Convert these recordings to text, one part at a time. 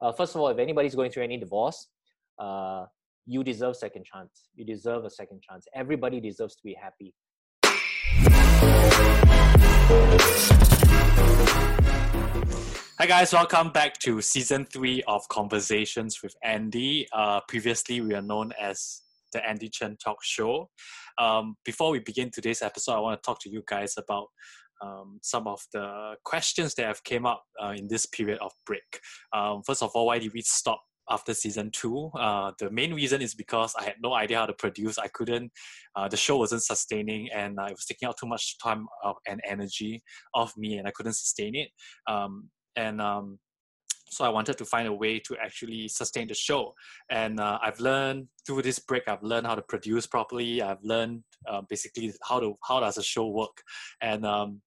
Uh, first of all, if anybody's going through any divorce, uh, you deserve second chance. You deserve a second chance. Everybody deserves to be happy. Hi guys, welcome back to season three of Conversations with Andy. Uh, previously, we are known as the Andy Chen Talk Show. Um, before we begin today's episode, I want to talk to you guys about um, some of the questions that have came up uh, in this period of break. Um, first of all, why did we stop after season two? Uh, the main reason is because I had no idea how to produce. I couldn't. Uh, the show wasn't sustaining, and it was taking out too much time and energy of me, and I couldn't sustain it. Um, and um, so I wanted to find a way to actually sustain the show. And uh, I've learned through this break, I've learned how to produce properly. I've learned uh, basically how to how does a show work, and um,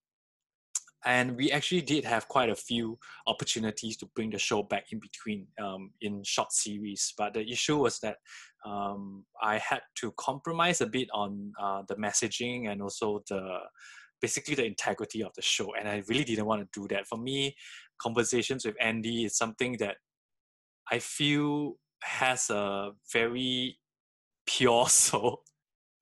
and we actually did have quite a few opportunities to bring the show back in between um, in short series. But the issue was that um, I had to compromise a bit on uh, the messaging and also the basically the integrity of the show. And I really didn't want to do that. For me, conversations with Andy is something that I feel has a very pure soul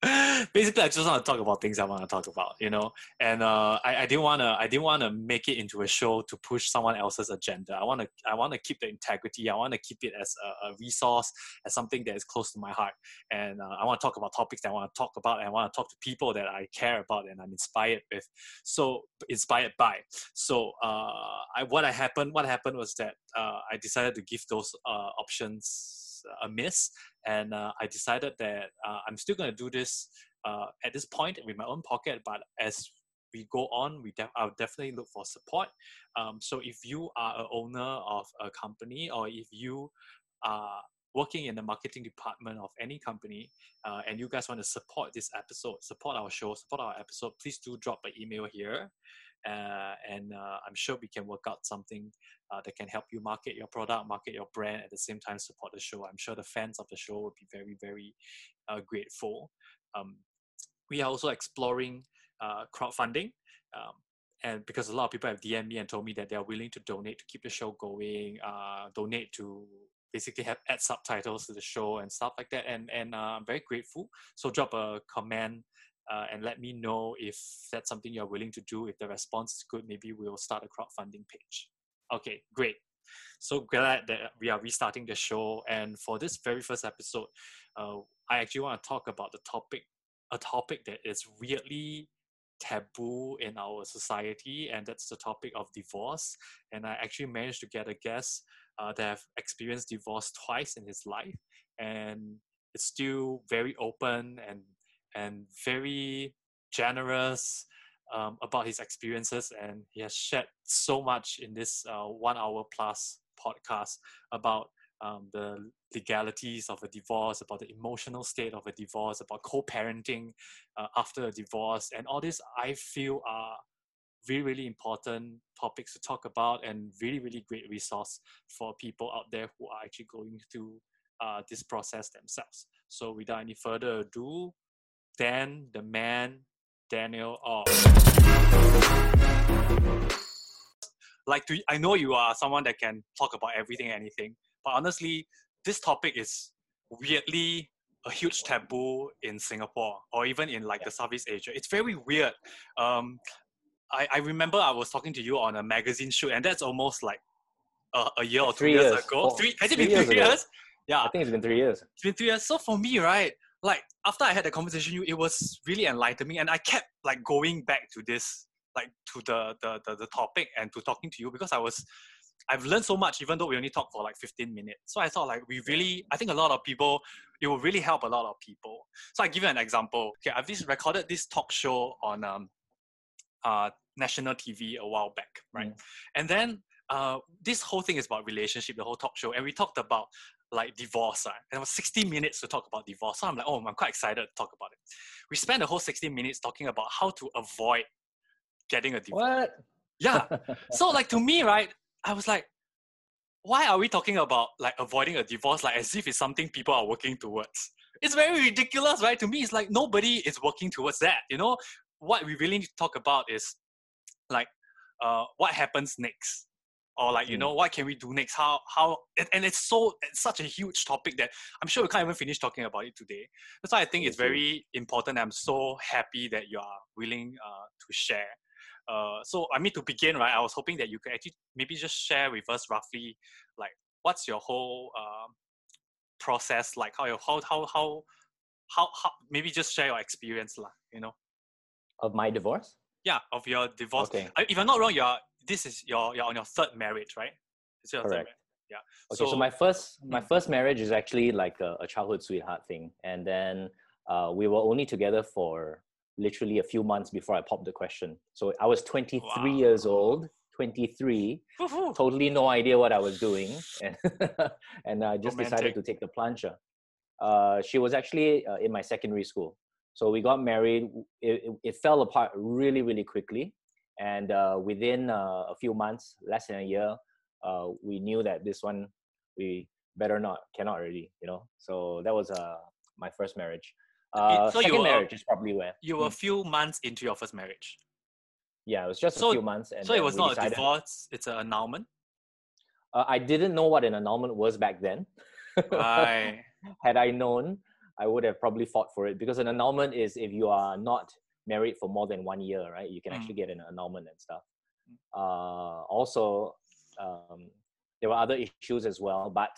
basically, I just want to talk about things I want to talk about, you know. And uh, I, I didn't want to, I didn't want to make it into a show to push someone else's agenda. I want to, I want to keep the integrity. I want to keep it as a, a, resource, as something that is close to my heart. And uh, I want to talk about topics that I want to talk about, and I want to talk to people that I care about and I'm inspired with. So inspired by. So uh, I, what I happened, what happened was that uh, I decided to give those uh, a miss, and uh, I decided that uh, I'm still going to do this uh, at this point with my own pocket. But as we go on, we I'll definitely look for support. Um, so if you are a owner of a company, or if you are working in the marketing department of any company uh, and you guys want to support this episode, support our show, support our episode, please do drop an email here. Uh, and uh, I'm sure we can work out something uh, that can help you market your product, market your brand, at the same time support the show. I'm sure the fans of the show will be very, very uh, grateful. Um, we are also exploring uh, crowdfunding. Um, and because a lot of people have DM me and told me that they are willing to donate to keep the show going, uh, donate to basically have add subtitles to the show and stuff like that. And and I'm very grateful. So drop a comment uh, and let me know if that's something you're willing to do. If the response is good, maybe we'll start a crowdfunding page. Okay, great. So glad that we are restarting the show. And for this very first episode, uh, I actually want to talk about the topic, a topic that is weirdly taboo in our society, and that's the topic of divorce. And I actually managed to get a guest uh, that have experienced divorce twice in his life, and it's still very open and and very generous um, about his experiences, and he has shared so much in this uh, one hour plus podcast about um, the legalities of a divorce, about the emotional state of a divorce, about co-parenting uh, after a divorce, and all this I feel are really really important topics to talk about and really really great resource for people out there who are actually going through uh, this process themselves. So without any further ado, Dan the man Daniel Ong. Like to, I know you are someone that can talk about everything, anything, but honestly, this topic is weirdly a huge taboo in Singapore or even in like the Southeast Asia. It's very weird. Um, I, I remember I was talking to you on a magazine shoot, and that's almost like a, a year or two three years, years ago. Four, three has it three been three ago. years? Yeah, I think it's been three years. it's been three years. So for me, right, like after I had the conversation, you it was really enlightening, and I kept like going back to this, like to the the the, the topic and to talking to you because I was. I've learned so much, even though we only talked for like 15 minutes. So I thought, like, we really, I think a lot of people, it will really help a lot of people. So I give you an example. Okay, I've just recorded this talk show on um, uh, national TV a while back, right? Mm. And then uh, this whole thing is about relationship, the whole talk show, and we talked about like divorce. Right? And it was 60 minutes to talk about divorce. So I'm like, oh, I'm quite excited to talk about it. We spent the whole 60 minutes talking about how to avoid getting a divorce. What? Yeah. So like to me, right, I was like, why are we talking about like avoiding a divorce like as if it's something people are working towards? It's very ridiculous, right? To me, it's like nobody is working towards that. You know, what we really need to talk about is like uh, what happens next or like you Mm. know what can we do next? How how and, it's so it's such a huge topic that i'm sure we can't even finish talking about it today. That's why i think it's very important i'm so happy that you are willing uh, to share. Uh, so i mean to begin right i was hoping that you could actually maybe just share with us roughly like what's your whole um, process like? How your how how how how, how maybe just share your experience lah, you know? Of my divorce? yeah of your divorce. Okay. If i'm not wrong you're this is your you're on your third marriage right it's your third Correct. marriage. yeah Okay, so, my first my Mm. first marriage is actually like a, a childhood sweetheart thing, and then uh, we were only together for literally a few months before I popped the question. So I was 23 Wow. years old, 23, Woohoo. totally no idea what I was doing, and and I just Romantic. decided to take the plunge. Uh, she was actually uh, in my secondary school, so we got married. It, it, it fell apart really, really quickly, and uh, within uh, a few months, less than a year, uh, we knew that this one we better not, cannot really, you know. So that was uh, my first marriage. Uh, so you second were- marriage is probably where. you were a few months into your first marriage Yeah, it was just So- a few months, and so it was not a divorce it's an annulment Uh, I didn't know what an annulment was back then. right Had I known, I would have probably fought for it because an annulment is if you are not married for more than one year, right? You can Mm. actually get an annulment and stuff. Uh, also, um, there were other issues as well, but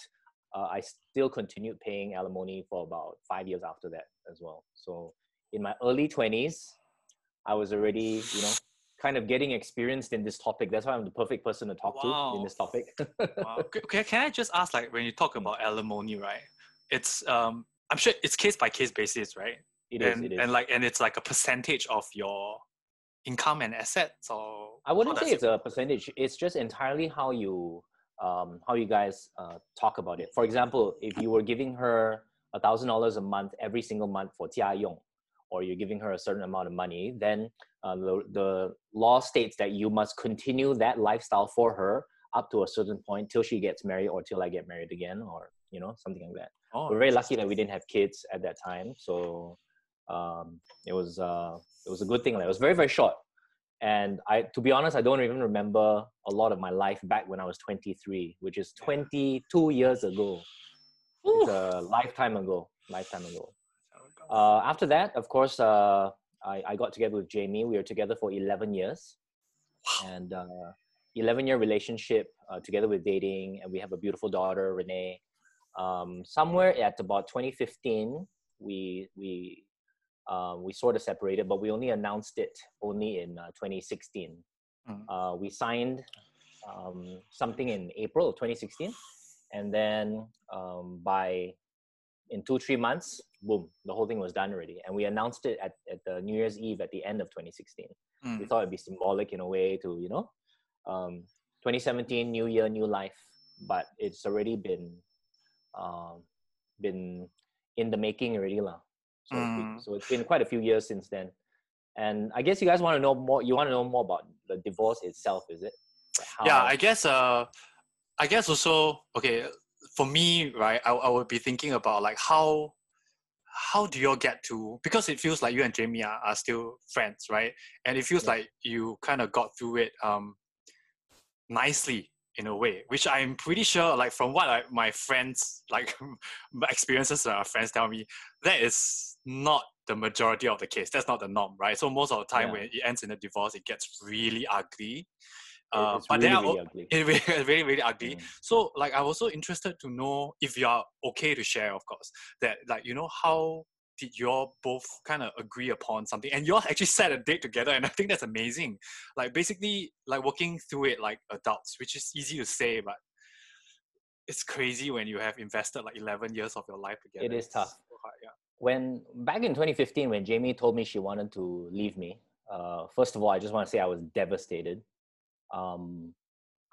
uh, I still continued paying alimony for about five years after that as well. So in my early 20s, I was already, you know, kind of getting experienced in this topic. That's why I'm the perfect person to talk to in this topic. wow. Okay, okay, can I just ask, like, when you talk Mm. about alimony, right? It's um, I'm sure it's case by case basis, right? It is. and it is. and like and it's like a percentage of your income and assets, or I wouldn't say it's a percentage. It's just entirely how you um, how you guys uh, talk about it. For example, if you were giving her a thousand dollars a month every single month for 家用, or you're giving her a certain amount of money, then uh, the the law states that you must continue that lifestyle for her up to a certain point till she gets married or till I get married again, or you know something like that. Oh, We're very lucky that we didn't have kids at that time, so um, it was uh, it was a good thing. Like, it was very very short, and I to be honest, I don't even remember a lot of my life back when I was 23, which is 22 years ago. It's a lifetime ago. Lifetime ago. Uh, after that, of course, uh, I, I got together with Jamie. We were together for 11 years, and uh, 11 year relationship uh, together with dating, and we have a beautiful daughter, Renee. Um, somewhere at about 2015, we we uh, we sort of separated, but we only announced it only in uh, 2016. Mm. Uh, we signed um, something in April of 2016, and then um, by in two three months, boom, the whole thing was done already, and we announced it at, at the New Year's Eve at the end of 2016 we Mm. thought it'd be symbolic in a way to you know um, 2017 new year new life but it's already been um, been in the making already lah, so. Mm. so it's been quite a few years since then and i guess you guys want to know more you want to know more about the divorce itself is it Like yeah i guess uh i guess also okay for me right I, I would be thinking about like how how do you all get to because it feels like you and jamie are, are still friends right and it feels Yeah. like you kind of got through it um nicely in a way which i'm pretty sure like from what I, my friends like my experiences that our friends tell me that is not the majority of the case that's not the norm right so most of the time Yeah. when it ends in a divorce it gets really ugly uh, but really, are really al- ugly it really, really, really ugly. Mm. So, like, I was so interested to know if you are okay to share, of course, that, like, you know, how did you all both kind of agree upon something? And you all actually set a date together, and I think that's amazing. Like, basically, like, working through it like adults, which is easy to say, but it's crazy when you have invested like 11 years of your life together. It's tough. so hard, yeah. when back in 2015 when jamie told me she wanted to leave me uh, first of all i just want to say i was devastated um,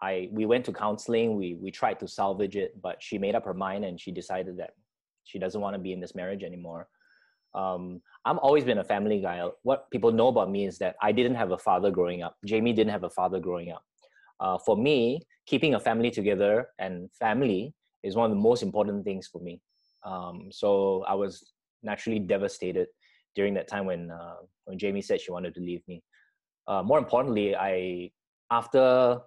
i we went to counseling we we tried to salvage it but she made up her mind and she decided that she doesn't want to be in this marriage anymore um, i've always been a family guy what people know about me is that i didn't have a father growing up jamie didn't have a father growing up uh, for me keeping a family together and family is one of the most important things for me um, so i was naturally devastated during that time when uh, when Jamie said she wanted to leave me. Uh, more importantly, I after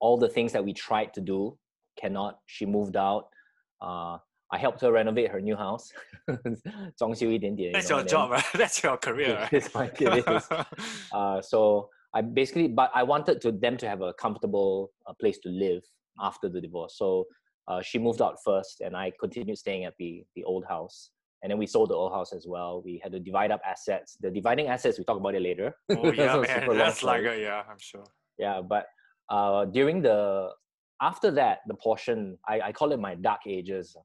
all the things that we tried to do cannot. She moved out. Uh, I helped her renovate her new house. 装修一点点, That's you know, your and then- job, right? That's your career. right? It's fine, it is. Uh, so I basically, but I wanted to them to have a comfortable uh, place to live after the divorce. So uh, she moved out first, and I continued staying at the the old house. And then we sold the old house as well. We had to divide up assets. The dividing assets, we talk about it later. oh That's yeah, a man. super long That's like story. a, yeah, I'm sure. yeah. But uh, during the after that, the portion I, I call it my dark ages.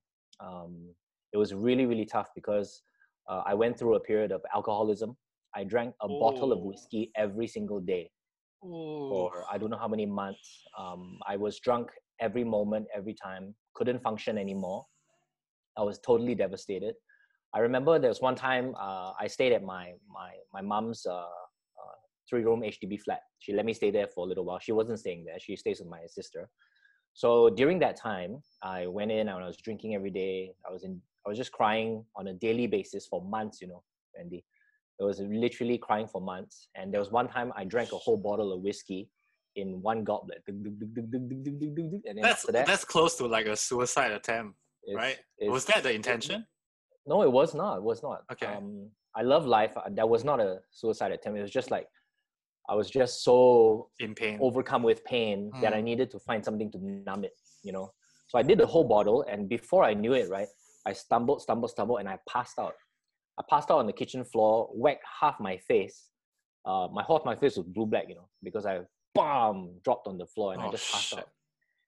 um, it was really really tough because uh, I went through a period of alcoholism. I drank a bottle of Oh. whiskey every single day Oh, for I don't know how many months. Um, I was drunk every moment, every time. Couldn't function anymore. I was totally devastated. I remember there was one time uh, I stayed at my my my mom's uh, uh, three room HDB flat. She let me stay there for a little while. She wasn't staying there. She stays with my sister. So during that time, I went in and I was drinking every day. I was in. I was just crying on a daily basis for months. You know, Andy. It was literally crying for months. And there was one time I drank a whole bottle of whiskey in one goblet. And that's that, that's close to like a suicide attempt, it's- right? it's- Was that the intention? No, it was not. It was not. Okay. Um, I love life. That was not a suicide attempt. It was just like I was just so In pain. overcome with pain that I Mm. needed to find something to numb it. You know. So I did the whole bottle, and before I knew it, right, I stumbled, stumbled, stumbled, and I passed out. I passed out on the kitchen floor, whacked half my face. Uh, my whole my face was blue black, you know, because I bam dropped on the floor and I Oh, just passed shit. out.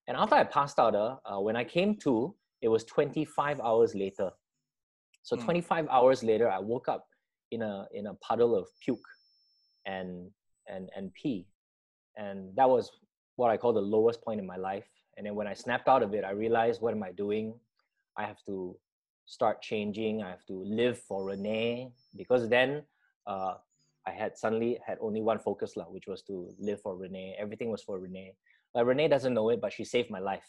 And after I passed out, uh, uh, when I came to, it was 25 hours later. So Hmm. 25 hours later, I woke up in a in a puddle of puke and and and pee, and that was what I call the lowest point in my life. And then when I snapped out of it, I realized, what am I doing? I have to start changing. I have to live for Renee because then uh, I had suddenly had only one focus, lah, which was to live for Renee. Everything was for Renee. Like Renee doesn't know it, but she saved my life.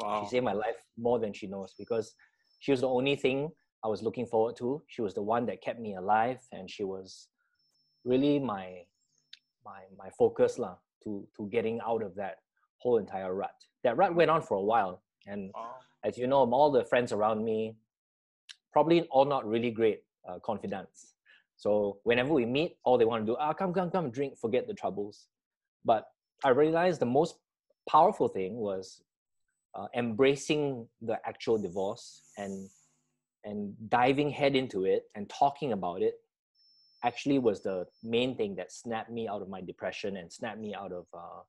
Wow. She saved my life more than she knows because she was the only thing I was looking forward to. She was the one that kept me alive, and she was really my my my focus lah to to getting out of that whole entire rut. That rut went on for a while, and Wow. as you know, all the friends around me, probably all not really great uh, confidants. So whenever we meet, all they want to do, ah, come, come, come, drink, forget the troubles. But I realized the most powerful thing was uh, embracing the actual divorce and and diving head into it and talking about it actually was the main thing that snapped me out of my depression and snapped me out of uh,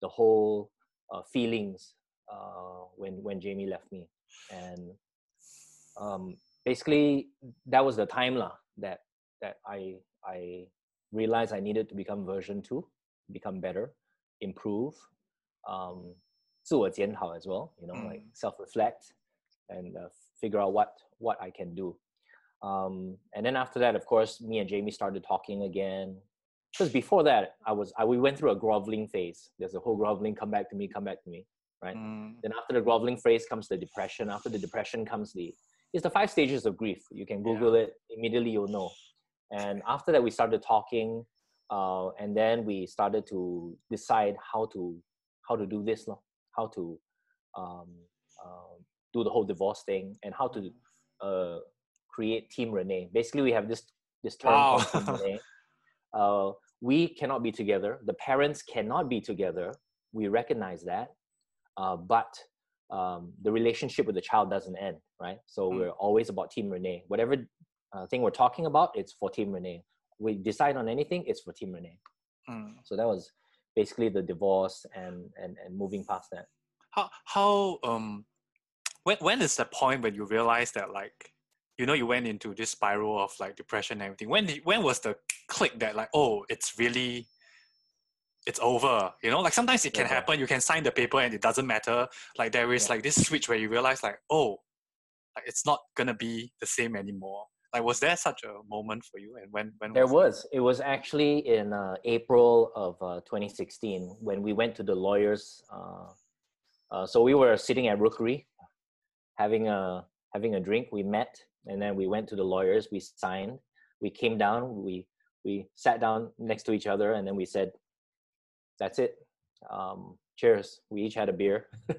the whole uh, feelings uh, when when Jamie left me and um, basically that was the time lah that that I I realized I needed to become version two, become better, improve, um, 自我检讨 as well. You know, like Mm. self reflect and uh, figure out what what I can do. Um, and then after that, of course, me and Jamie started talking again. Because before that, I was I, we went through a groveling phase. There's a whole groveling, come back to me, come back to me. Right. Mm, Then after the groveling phase comes the depression. After the depression comes the it's the five stages of grief. You can Yeah. Google it immediately. You'll know. And after that, we started talking, uh, and then we started to decide how to how to do this, how to um, um, do the whole divorce thing, and how to uh, create Team Renee. Basically, we have this this term Wow. called Team Renee. Uh, we cannot be together. The parents cannot be together. We recognize that, uh, but um, the relationship with the child doesn't end, right? So Mm. we're always about Team Renee. Whatever uh, thing we're talking about, it's for Team Renee. We decide on anything, it's for Team Renee. mm. So that was basically the divorce and and, and moving past that. How how um when when is the point when you realize that like you know you went into this spiral of like depression and everything? When did, when was the click that like oh it's really it's over you know like sometimes it can Yeah. happen you can sign the paper and it doesn't matter like there is Yeah. like this switch where you realize like oh like it's not gonna be the same anymore like was there such a moment for you and when when There was was. It was actually in uh, April of uh, 2016 when we went to the lawyers. Uh, uh, so we were sitting at Rookery, having a having a drink. We met, and then we went to the lawyers. We signed. We came down. We we sat down next to each other, and then we said, "That's it. Um, cheers. We each had a beer,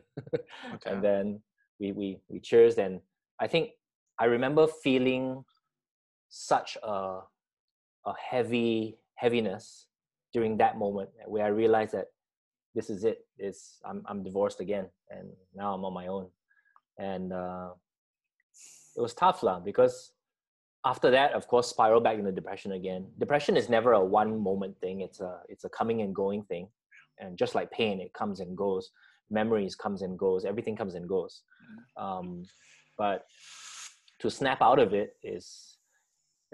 Okay. and then we we we cheers. And I think I remember feeling such a a heavy heaviness during that moment where I realized that this is it. it. Is I'm I'm divorced again, and now I'm on my own, and uh, it was tough lah because after that, of course, spiral back into depression again. Depression is never a one moment thing. It's a it's a coming and going thing, and just like pain, it comes and goes. Memories comes and goes. Everything comes and goes. Um, but to snap out of it is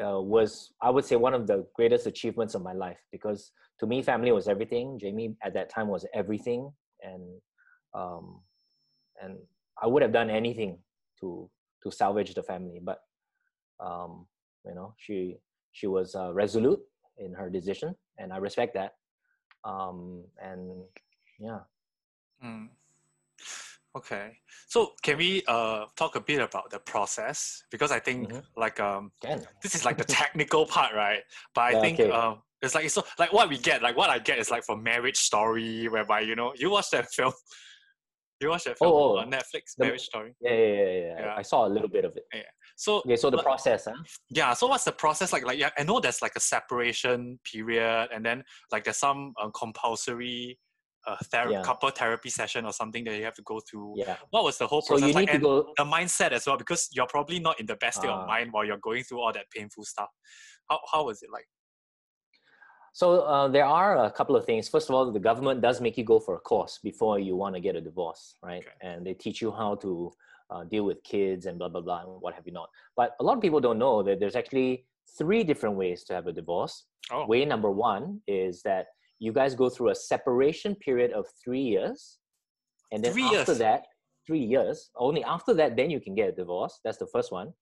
uh, was I would say one of the greatest achievements of my life because to me, family was everything. Jamie at that time was everything, and um, and I would have done anything to to salvage the family, but um, you know she she was uh, resolute in her decision, and I respect that. Um, and yeah, Mm. Okay. So can we uh talk a bit about the process? Because I think Mhm. like um can this is like the technical part, right? But I Yeah, think okay. um it's like so like what we get, like what I get is like from Marriage Story, whereby you know you watch that film. You watch that film Oh, oh, on Netflix, the- Marriage Story. yeah, yeah, yeah, yeah. Yeah. I saw a little bit of it. Yeah. So Okay, so the But- process, huh? yeah so what's the process like like yeah i know there's like a separation period and then like there's some um, compulsory uh, ther- Yeah. couple therapy session or something that you have to go through Yeah. what was the whole So process you like to go. the mindset as well because you're probably not in the best state of Ah. mind while you're going through all that painful stuff how, how was it like So uh, there are a couple of things. First of all, the government does make you go for a course before you want to get a divorce, right? Okay. And they teach you how to uh, deal with kids and blah blah blah and what have you not. But a lot of people don't know that there's actually three different ways to have a divorce. oh Way number one is that you guys go through a separation period of three years, and then Three after years? that, three years. Only after that, then you can get a divorce. That's the first one.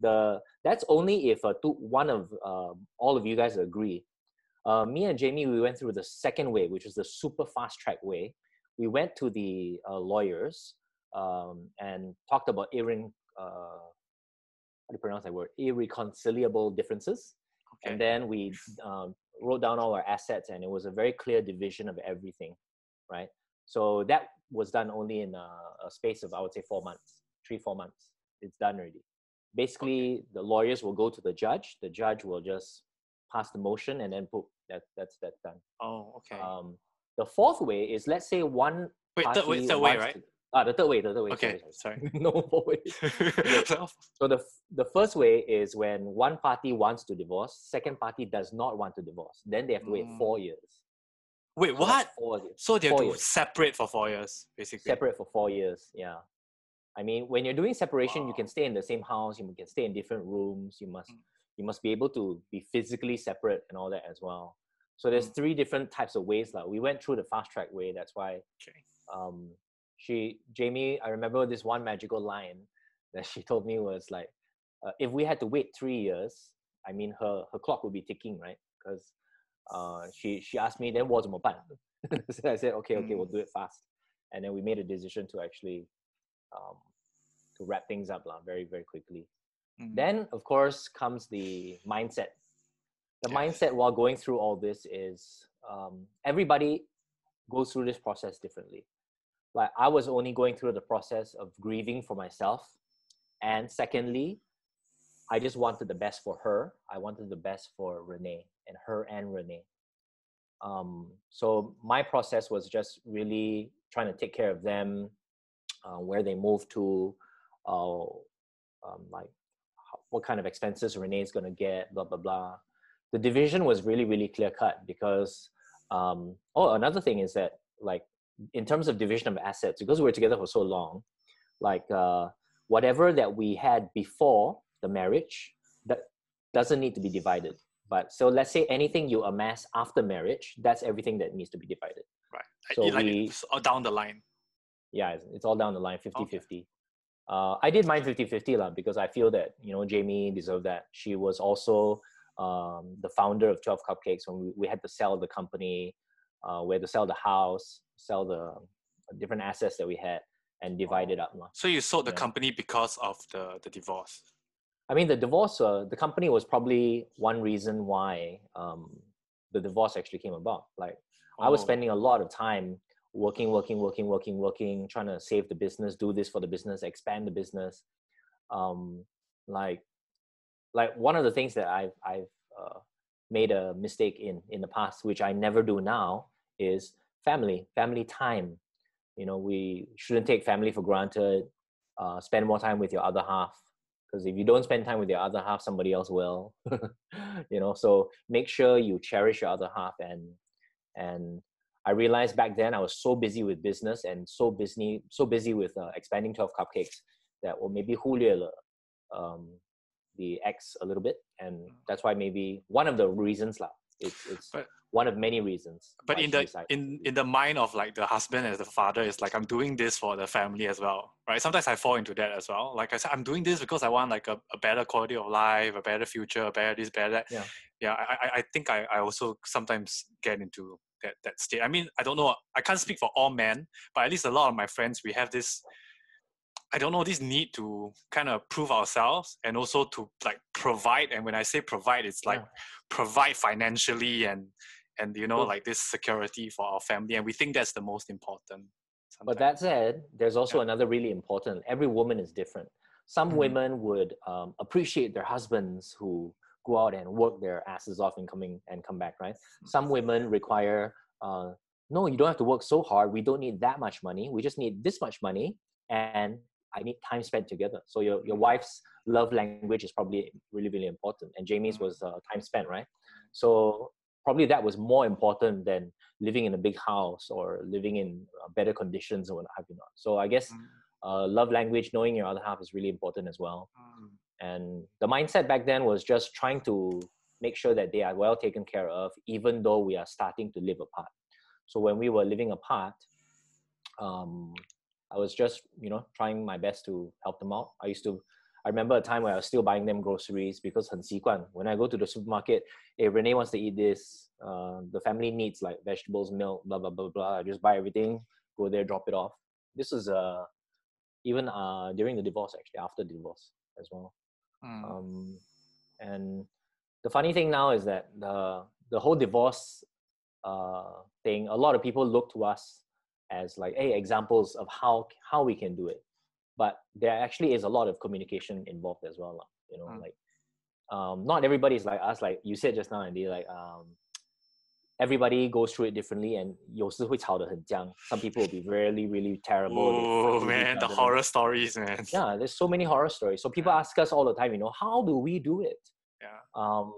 The that's only if uh, two, one of um all of you guys agree. Uh, me and Jamie, we went through the second way, which is the super fast track way. We went to the uh, lawyers um, and talked about irre- uh, how do you pronounce that word? Irreconcilable differences. Okay. and then we um, wrote down all our assets and it was a very clear division of everything right? So that was done only in a, a space of i would say four months three four months. It's done already. Basically the lawyers will go to the judge. The judge will just pass the motion and then boom, that that's that done oh okay um, the fourth way is let's say one wait third way party third way right to- ah the third way the third way okay sorry, sorry no four ways So- so the the first way is when one party wants to divorce, second party does not want to divorce. Then they have to wait Mm. four years. wait So what Four years. so they have to years. separate for four years basically Separate for four years. Yeah. I mean, when you're doing separation, you can stay in the same house. You can stay in different rooms. You must Mm. You must be able to be physically separate and all that as well. So there's Mm. three different types of ways. Like we went through the fast track way. That's why okay um, she Jamie, I remember this one magical line that she told me was like, uh, if we had to wait three years, I mean, her her clock would be ticking, right? Because uh, she she asked me, then what 办? so I said, okay, okay, we'll do it fast, and then we made a decision to actually um, to wrap things up lah, very very quickly. Mhm. Then, of course, comes the mindset. The Yes. mindset while going through all this is um, everybody goes through this process differently. Like I was only going through the process of grieving for myself, and secondly, I just wanted the best for her. I wanted the best for Renee and her and Renee. Um, so my process was just really trying to take care of them, uh, where they move to, uh, um, like what kind of expenses Renee's going to get, blah blah blah. The division was really really clear cut because um, oh another thing is that like in terms of division of assets because we were together for so long, like uh, whatever that we had before the marriage that doesn't need to be divided. But so let's say anything you amass after marriage, that's everything that needs to be divided. right so like we- it's all down the line yeah it's, it's all down the line 50 50 uh, i did mine 50 50 lah, because i feel that you know jamie deserved that she was also um, the founder of 12 cupcakes when we, we had to sell the company uh, we had to sell the house sell the different assets that we had and divide it up lah. so you sold the Yeah. company because of the the divorce i mean the divorce uh, the company was probably one reason why um, the divorce actually came about like I was Oh. spending a lot of time working, working, working, working, working, trying to save the business, do this for the business, expand the business. Um, like, like one of the things that I've I've uh, made a mistake in in the past, which I never do now, is family, family time. You know, we shouldn't take family for granted. Uh, spend more time with your other half because if you don't spend time with your other half, somebody else will. you know, so make sure you cherish your other half and and I realized back then I was so busy with business and so busy, so busy with uh, expanding 12 cupcakes that well maybe 忽略了 um, the X a little bit, and mm. that's why maybe one of the reasons lah. It's, it's but, one of many reasons. But in the in in the mind of like the husband as the father is like I'm doing this for the family as well, right? Sometimes I fall into that as well. Like I said, I'm doing this because I want like a, a better quality of life, a better future, a better this, better that. Yeah, yeah. I I think I, I also sometimes get into that that state. I mean, I don't know. I can't speak for all men, but at least a lot of my friends, we have this. I don't know this need to kind of prove ourselves and also to like provide. And when I say provide, it's like yeah. provide financially and and you know like this security for our family. And we think that's the most important. Sometimes. But that said, there's also yeah. another really important. Every woman is different. Some mm-hmm. women would um, appreciate their husbands who go out and work their asses off and coming and come back, right? Some women require, uh, no, you don't have to work so hard. We don't need that much money. We just need this much money, and I need time spent together. So your your wife's love language is probably really really important, and Jamie's was uh, time spent, right? So probably that was more important than living in a big house or living in uh, better conditions or what have you not. So I guess. Mm. Uh, love language, knowing your other half is really important as well. Mm. And the mindset back then was just trying to make sure that they are well taken care of, even though we are starting to live apart. So when we were living apart, um, I was just, you know, trying my best to help them out. I used to, I remember a time where I was still buying them groceries because 很习惯. When I go to the supermarket, if Renee wants to eat this, uh, the family needs like vegetables, milk, blah, blah, blah, blah. I just buy everything, go there, drop it off. This is uh, even uh, during the divorce, actually, after the divorce as well. Mm. Um, and the funny thing now is that the the whole divorce uh, thing, a lot of people look to us as like, hey, examples of how how we can do it. But there actually is a lot of communication involved as well. You know, mm. like um, not everybody is like us. Like you said just now, and they like um, everybody goes through it differently and 有时会吵得很僵 some people will be really really terrible oh man the horror stories man yeah there's so many horror stories so people ask us all the time you know how do we do it yeah um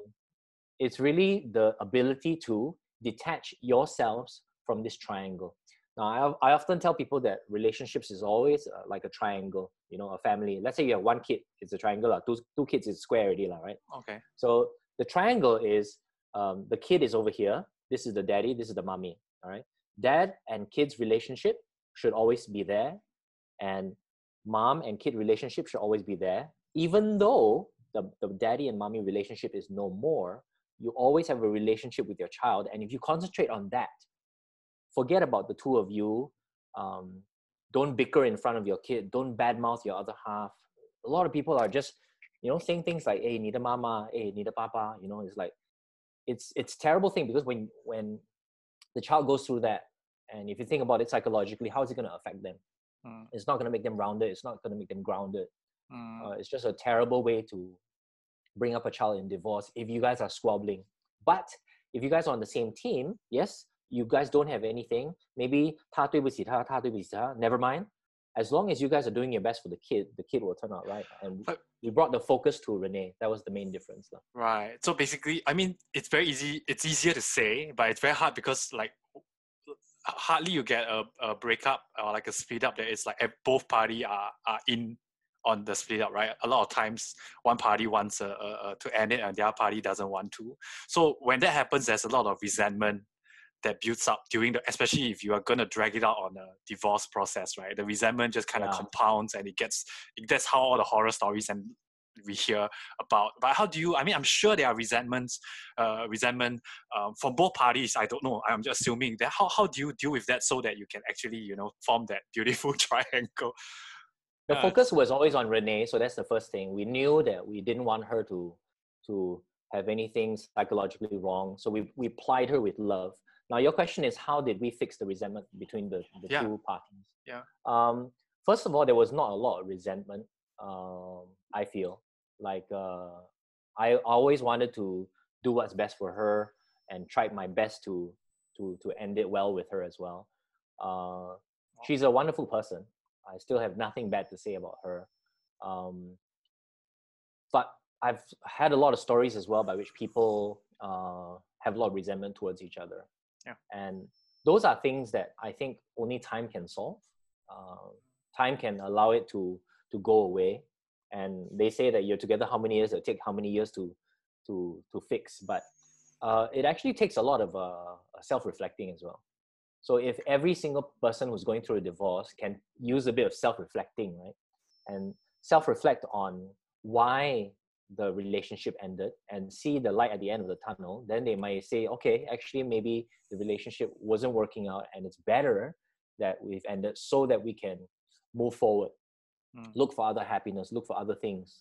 it's really the ability to detach yourselves from this triangle now I, I often tell people that relationships is always uh, like a triangle you know a family let's say you have one kid it's a triangle uh, two, two kids is square already right okay so the triangle is um, the kid is over here this is the daddy, this is the mommy. All right. Dad and kids relationship should always be there. And mom and kid relationship should always be there. Even though the, the daddy and mommy relationship is no more, you always have a relationship with your child. And if you concentrate on that, forget about the two of you. Um, don't bicker in front of your kid. Don't badmouth your other half. A lot of people are just, you know, saying things like, hey, need a mama, hey, need a papa. You know, it's like, it's it's terrible thing because when when the child goes through that and if you think about it psychologically how is it going to affect them? Mm. it's not going to make them rounded it's not going to make them grounded. Mm. uh, it's just a terrible way to bring up a child in divorce if you guys are squabbling. But if you guys are on the same team yes you guys don't have anything. Maybe never mind as long as you guys are doing your best for the kid, the kid will turn out right. And we brought the focus to Renee. That was the main difference. Right. So basically, I mean, it's very easy. It's easier to say, but it's very hard because like hardly you get a, a breakup or like a split up that is like both party are, are in on the split up, right? A lot of times one party wants uh, uh, to end it and the other party doesn't want to. So when that happens, there's a lot of resentment that builds up during the especially if you are going to drag it out on a divorce process right? The resentment just kind of yeah. compounds and it gets that's how all the horror stories and we hear about. But how do you i mean i'm sure there are resentments uh, resentment um, from both parties i don't know. I'm just assuming that. How, how do you deal with that so that you can actually you know form that beautiful triangle? The uh, focus was always on renee so that's the first thing. We knew that we didn't want her to to have anything psychologically wrong so we, we plied her with love Now, your question is how did we fix the resentment between the, the Yeah. two parties? Yeah. Um, first of all, there was not a lot of resentment. Um, I feel like uh, I always wanted to do what's best for her and tried my best to to to end it well with her as well. Uh, she's a wonderful person. I still have nothing bad to say about her. Um, but I've had a lot of stories as well by which people uh, have a lot of resentment towards each other. Yeah. And those are things that I think only time can solve. Uh, time can allow it to to go away. And they say that you're together how many years? It take how many years to to to fix. But uh, it actually takes a lot of uh, self-reflecting as well. So if every single person who's going through a divorce can use a bit of self-reflecting, right, and self-reflect on why the relationship ended and see the light at the end of the tunnel, then they might say, okay, actually maybe the relationship wasn't working out, and it's better that we've ended so that we can move forward, Mm. look for other happiness, look for other things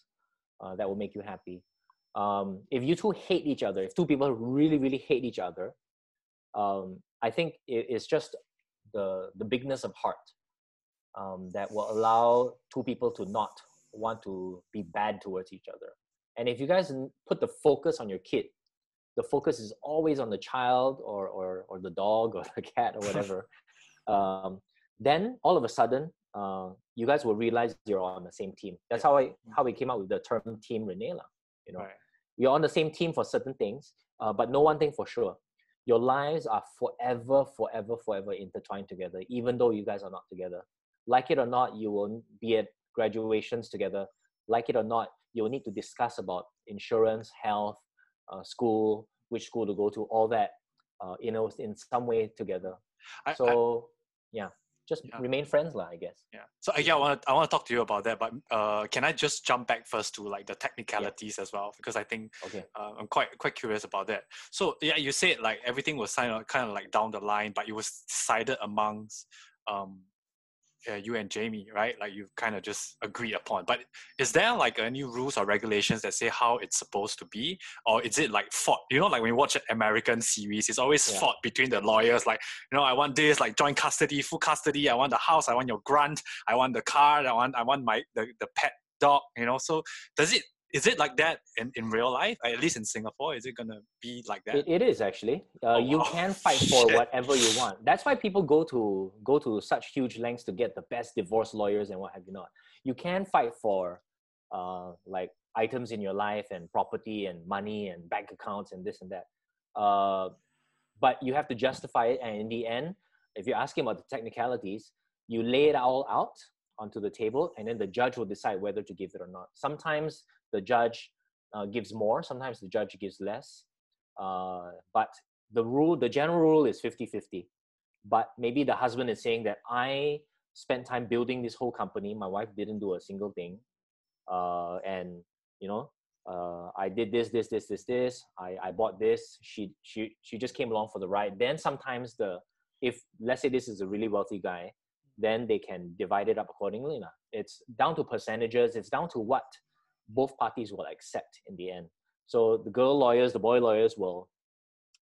uh, that will make you happy. Um, if you two hate each other, if two people really, really hate each other, um, I think it, it's just the the bigness of heart um, that will allow two people to not want to be bad towards each other. And if you guys put the focus on your kid, the focus is always on the child or or, or the dog or the cat or whatever. um, then all of a sudden, uh, you guys will realize you're on the same team. That's how I how we came up with the term Team Renela. You know, Right. you're on the same team for certain things, uh, but no one thing for sure. Your lives are forever, forever, forever intertwined together, even though you guys are not together. Like it or not, you will be at graduations together. Like it or not, you'll need to discuss about insurance, health, uh, school, which school to go to, all that, uh, you know, in some way together. I, I- So, yeah, just Yeah. remain friends, lah. I guess. Yeah. So uh, yeah, I want to I want to talk to you about that, but uh, can I just jump back first to like the technicalities as well because I think Okay. uh, I'm quite quite curious about that. So yeah, you said like everything was kind of kind of like down the line, but it was decided amongst um, yeah, you and Jamie, right? Like you kind of just agreed upon. But is there like any rules or regulations that say how it's supposed to be, or is it like fought? You know, like when you watch an American series, it's always Yeah. fought between the lawyers. Like you know, I want this, like joint custody, full custody. I want the house. I want your grant. I want the car. I want I want my the, the pet dog. You know, so does it is it like that in, in real life? At least in Singapore, is it gonna be like that? It, it is actually. Uh, Oh, you wow. can fight for Shit. whatever you want. That's why people go to go to such huge lengths to get the best divorce lawyers and what have you not. You can fight for uh, like items in your life and property and money and bank accounts and this and that. Uh, but you have to justify it, and in the end, if you're asking about the technicalities, you lay it all out onto the table, and then the judge will decide whether to give it or not. Sometimes the judge uh, gives more, sometimes the judge gives less. Uh, but the rule, the general rule is 50 50. But maybe the husband is saying that I spent time building this whole company, my wife didn't do a single thing. Uh, and, you know, uh, I did this, this, this, this, this. I, I bought this. She, she, she just came along for the ride. Then sometimes the, if let's say this is a really wealthy guy, then they can divide it up accordingly. It's down to percentages. It's down to what both parties will accept in the end. So the girl lawyers, the boy lawyers will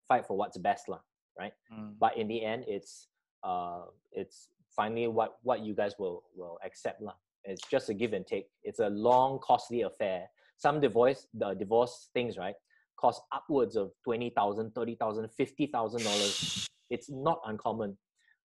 fight for what's best, lah, right? Mm. But in the end, it's uh, it's finally what what you guys will will accept, lah. It's just a give and take. It's a long, costly affair. Some divorce the divorce things, right, cost upwards of twenty thousand, thirty thousand, fifty thousand dollars. It's not uncommon.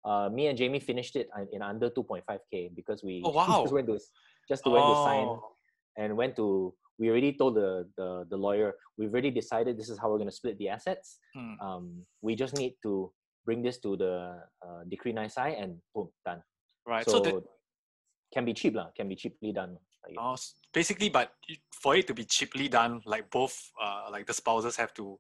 Uh, me and Jamie finished it in- under two point five k because we Oh, wow. just went to just to went to sign Oh. And went to we already told the, the the lawyer we've already decided this is how we're going to split the assets Mm. um, we just need to bring this to the uh, decree nisi and boom done Right. so, So, the, can be cheap lah, can be cheaply done. Oh, basically, but for it to be cheaply done, like both, uh, like the spouses have to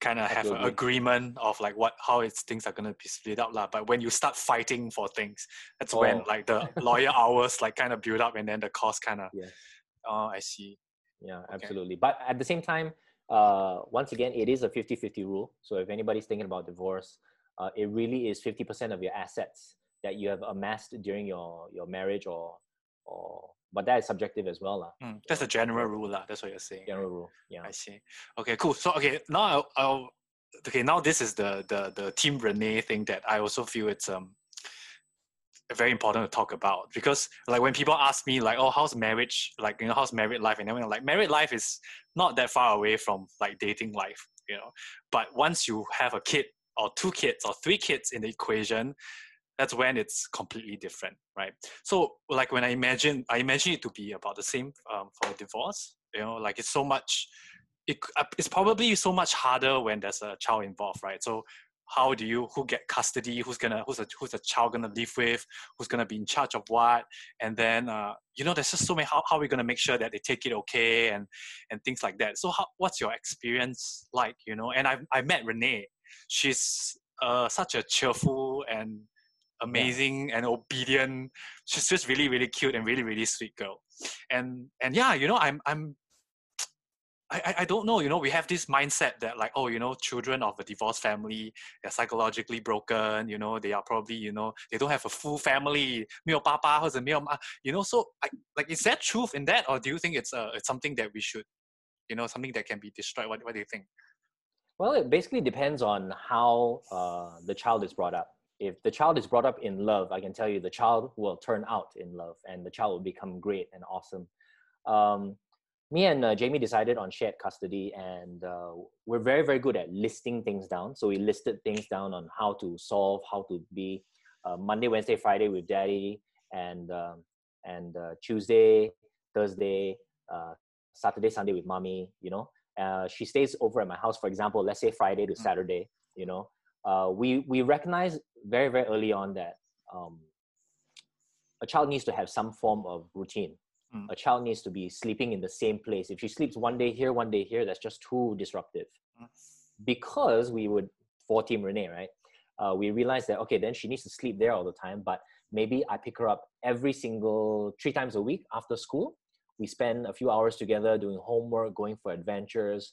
kind of Have have an agree. agreement of like what how it's things are gonna be split up, lah. But when you start fighting for things, that's when Oh. like the lawyer hours like kind of build up, and then the cost kind of. Yes. Oh, I see. yeah absolutely but at the same time uh, once again it is a 50-50 rule so if anybody's thinking about divorce uh, it really is 50% of your assets that you have amassed during your your marriage or or but that is subjective as well lah. Mm, That's the general rule. That's what you're saying. general rule yeah I see. Okay, cool. So okay, now I'll, I'll okay now this is the the the team renee thing that i also feel it's um very important to talk about. Because like when people ask me like oh how's marriage like you know how's married life? And everything like married life is not that far away from like dating life you know. But once you have a kid or two kids or three kids in the equation that's when it's completely different right? So like when i imagine i imagine it to be about the same um, for divorce you know like it's so much it, uh, it's probably so much harder when there's a child involved right? So how do you who get custody who's gonna who's a who's the child gonna live with who's gonna be in charge of what and then uh, you know there's just so many how, how are we gonna make sure that they take it okay and and things like that. So how, what's your experience like you know? And i i met renee. She's uh, such a cheerful and amazing yeah. and obedient. She's just really really cute and really really sweet girl. And and yeah you know i'm i'm I, I don't know, you know, we have this mindset that like, oh, you know, children of a divorced family, they're psychologically broken, you know, they are probably, you know, they don't have a full family, 没有爸爸或者没有妈, you know, so I, like, is there truth in that? Or do you think it's, uh, it's something that we should, you know, something that can be destroyed? What, what do you think? Well, it basically depends on how uh, the child is brought up. If the child is brought up in love, I can tell you the child will turn out in love and the child will become great and awesome. Um, me and uh, Jamie decided on shared custody, and uh, we're very, very good at listing things down. So we listed things down on how to solve, how to be uh, Monday, Wednesday, Friday with Daddy, and um, and uh, Tuesday, Thursday, uh, Saturday, Sunday with Mommy. You know, uh, she stays over at my house. For example, let's say Friday to mm. Saturday. You know, we we recognize very, very early on that um, a child needs to have some form of routine Mm. A child needs to be sleeping in the same place. If she sleeps one day here, one day here, that's just too disruptive. Mm. Because we would, for Team Renee, right? Uh, we realized that, okay, then she needs to sleep there all the time, but maybe I pick her up every single three times a week after school. We spend a few hours together doing homework, going for adventures,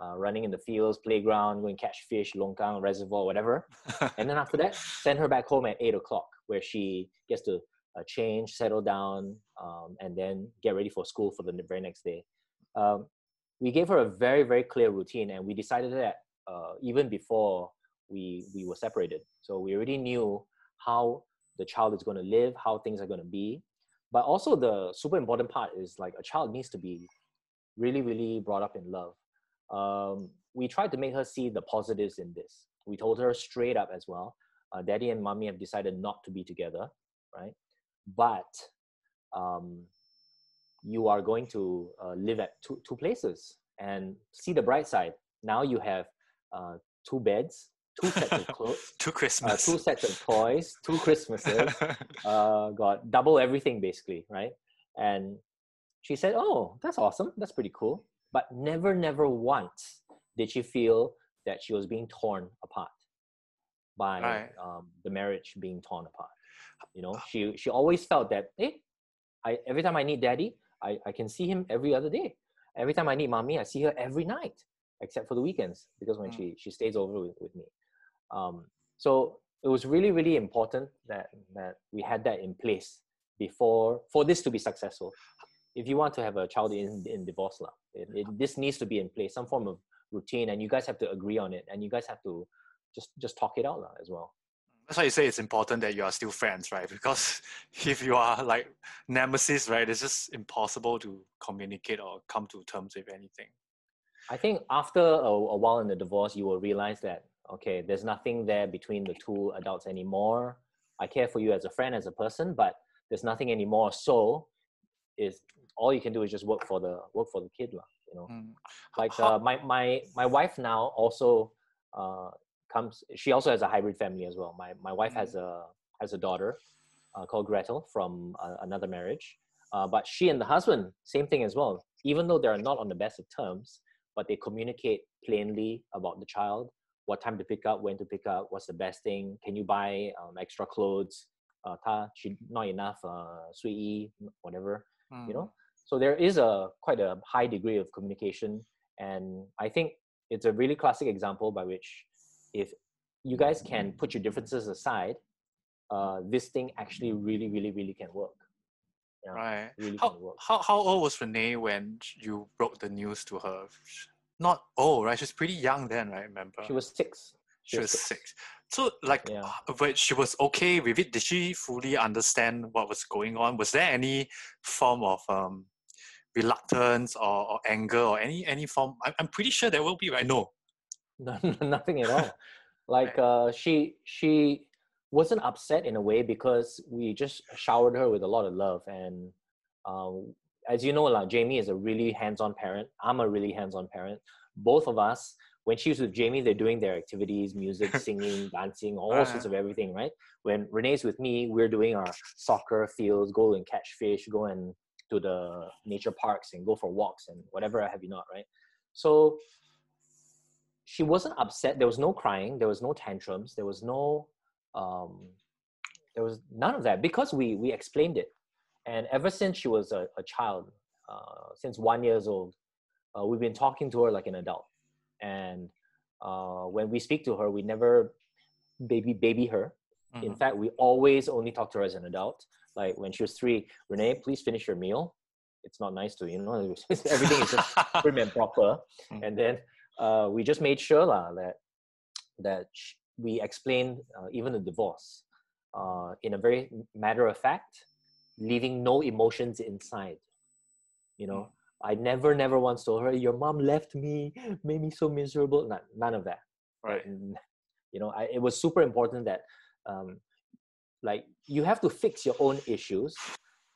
uh, running in the fields, playground, going catch fish, longkang, reservoir, whatever. and then after that, send her back home at eight o'clock, where she gets to uh, change, settle down, um, and then get ready for school for the very next day. Um, we gave her a very, very clear routine, and we decided that uh, even before we we were separated. So we already knew how the child is going to live, how things are going to be. But also the super important part is like a child needs to be really, really brought up in love. Um, we tried to make her see the positives in this. We told her straight up as well. Uh, Daddy and mommy have decided not to be together, right? But um, you are going to uh, live at two, two places and see the bright side. Now you have uh, two beds, two sets of clothes, two Christmas, uh, two sets of toys, two Christmases, uh, got double everything basically, right? And she said, "Oh, that's awesome. That's pretty cool." But never, never once did she feel that she was being torn apart by right. um, the marriage being torn apart. You know, she she always felt that hey, I every time I need daddy, I, I can see him every other day. Every time I need mommy, I see her every night, except for the weekends because when mm. she she stays over with, with me. Um, so it was really really important that that we had that in place before for this to be successful. If you want to have a child in in divorce, lah, it, it, this needs to be in place, some form of routine, and you guys have to agree on it, and you guys have to just just talk it out as well that's why you say it's important that you are still friends, right? Because if you are like nemesis, right, it's just impossible to communicate or come to terms with anything. I think after a, a while in the divorce, you will realize that okay, there's nothing there between the two adults anymore. I care for you as a friend, as a person, but there's nothing anymore. So, is all you can do is just work for the work for the kid, lah. You know, mm. like uh, my my my wife now also uh, comes she also has a hybrid family as well my my wife has mm. a has a daughter uh, called gretel from uh, another marriage uh, but she and the husband same thing as well even though they're not on the best of terms but they communicate plainly about the child what time to pick up when to pick up what's the best thing can you buy um, extra clothes uh, ta, she, not enough uh, sui whatever mm. you know mm. so there is a quite a high degree of communication and i think it's a really classic example by which if you guys can put your differences aside, uh, this thing actually really, really, really can work. Yeah, right. Really how, how, how old was Renee when you broke the news to her? not old, right, she's pretty young then, right? Remember? She was six. She was six. So like, Yeah. uh, but she was okay with it. Did she fully understand what was going on? Was there any form of um, reluctance or, or anger or any any form? I'm, I'm pretty sure there will be, right? No. No, nothing at all. Like uh, she she wasn't upset in a way because we just showered her with a lot of love and um, as you know, like Jamie is a really hands-on parent. I'm a really hands-on parent. Both of us, when she's with Jamie, they're doing their activities, music, singing, dancing, all Uh-huh. sorts of everything, right? When Renee's with me, we're doing our soccer fields, go and catch fish, go and to the nature parks and go for walks and whatever have you not, right? So she wasn't upset. There was no crying. There was no tantrums. There was no, um, there was none of that because we we explained it. And ever since she was a, a child, uh, since one years old, uh, we've been talking to her like an adult. And uh, when we speak to her, we never baby baby her. In Mhm. fact, we always only talk to her as an adult. Like when she was three, Renee, please finish your meal. It's not nice to you know everything is just prim and proper. Mm. And then uh, we just made sure lah, that that we explained uh, even the divorce uh, in a very matter of fact, leaving no emotions inside. You know, I never, never once told her, "Your mom left me, made me so miserable." None, none of that. right. And, you know, I, it was super important that, um, like, you have to fix your own issues,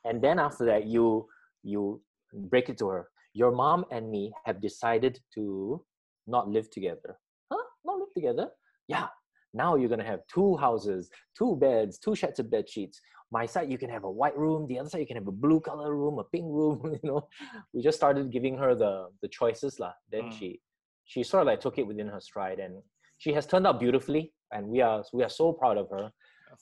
and then after that, you you break it to her. Your mom and me have decided to not live together. Huh? Not live together? Yeah. Now you're gonna have two houses, two beds, two sets of bed sheets. My side, you can have a white room. The other side, you can have a blue color room, a pink room. You know, we just started giving her the the choices lah. Then Mm. she she sort of like took it within her stride, and she has turned out beautifully. And we are we are so proud of her.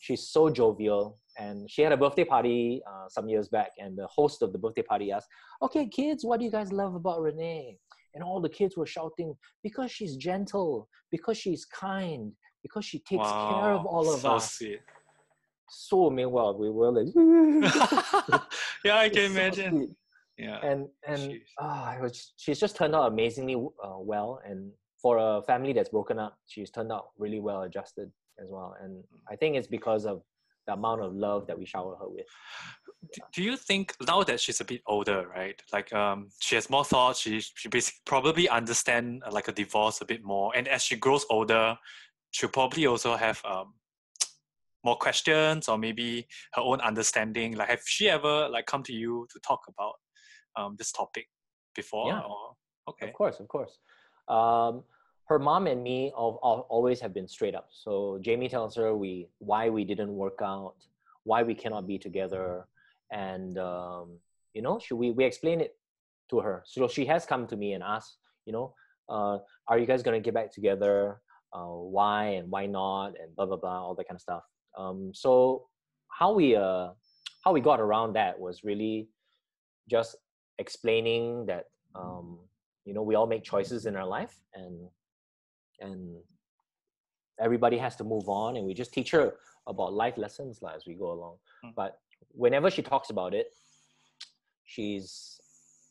She's so jovial, and she had a birthday party uh, some years back, and the host of the birthday party asked, "Okay, kids, what do you guys love about Renee?" And all the kids were shouting, "Because she's gentle, because she's kind, because she takes care of all of so us." Sweet. So meanwhile, we were like, yeah, I can imagine. sweet." Yeah. and and ah, it was, she's just turned out amazingly uh, well and for a family that's broken up she's turned out really well adjusted as well and i think it's because of the amount of love that we shower her with do you think now that she's a bit older, right? Like um, she has more thoughts. She she basically probably understand uh, like a divorce a bit more, and as she grows older, she'll probably also have um more questions or maybe her own understanding. Like, have she ever like come to you to talk about um this topic before? Yeah. Or okay. of course of course um, her mom and me al- al- always have been straight up so jamie tells her we why we didn't work out why we cannot be together and um, you know should we we explain it to her. So she has come to me and asked you know uh, are you guys going to get back together? Uh, why and why not? and blah blah blah all that kind of stuff. Um, so how we uh, how we got around that was really just explaining that um, you know we all make choices in our life and and everybody has to move on and we just teach her about life lessons lah as we go along. Mm. but whenever she talks about it she's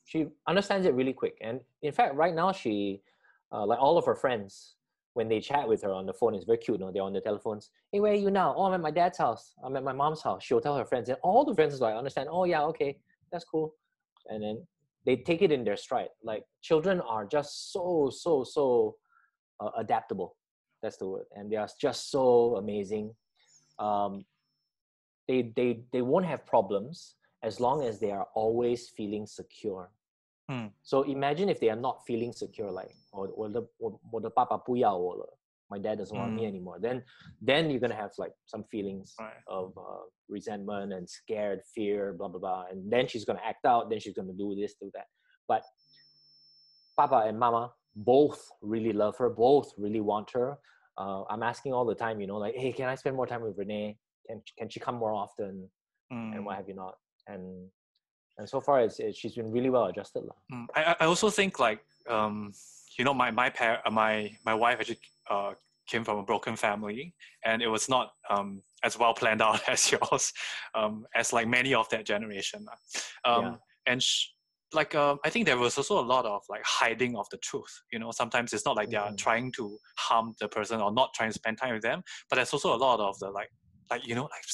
she understands it really quick. And in fact right now she uh, like all of her friends when they chat with her on the phone it's very cute no they're on the telephones. Hey where are you now? Oh i'm at my dad's house. I'm at my mom's house. She'll tell her friends and all the friends like understand oh yeah okay that's cool. And then they take it in their stride. Like children are just so so so uh, adaptable. That's the word. And they are just so amazing. Um, they they they won't have problems as long as they are always feeling secure. Mm. So imagine if they are not feeling secure, like or or the or, or the papa my dad doesn't mm. want me hmm. anymore. Then then you're gonna have like some feelings right. of uh, resentment and scared, fear, blah blah blah. And then she's gonna act out. Then she's gonna do this, do that. But papa and mama both really love her. Both really want her. Uh, I'm asking all the time, you know, like, hey, can I spend more time with Renee? Can, can she come more often and Mm. what have you not and and so far it's, it's she's been really well adjusted. Mm, I, I- also think like um, you know my my par- uh, my my wife actually uh, came from a broken family and it was not um, as well planned out as yours um, as like many of that generation um, Yeah. and sh- like um, I think there was also a lot of like hiding of the truth. You know, sometimes it's not like they are Mhm. trying to harm the person or not trying to spend time with them, but there's also a lot of the like like you know like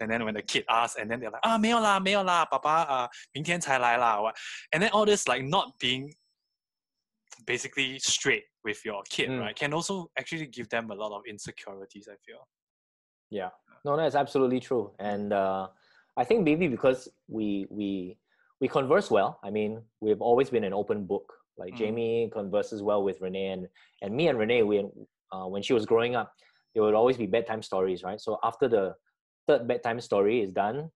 and then when the kid asks and then they're like ah 没有啦没有啦爸爸啊明天才来啦 what and then all this like not being basically straight with your kid Mm. right can also actually give them a lot of insecurities I feel Yeah. No, that's absolutely true. And uh, I think maybe because we we we converse well. I mean, we've always been an open book. Like Mm. Jamie converses well with Renee, and and me and Renee, we uh, when she was growing up, there would always be bedtime stories, right? So after the third bedtime story is done,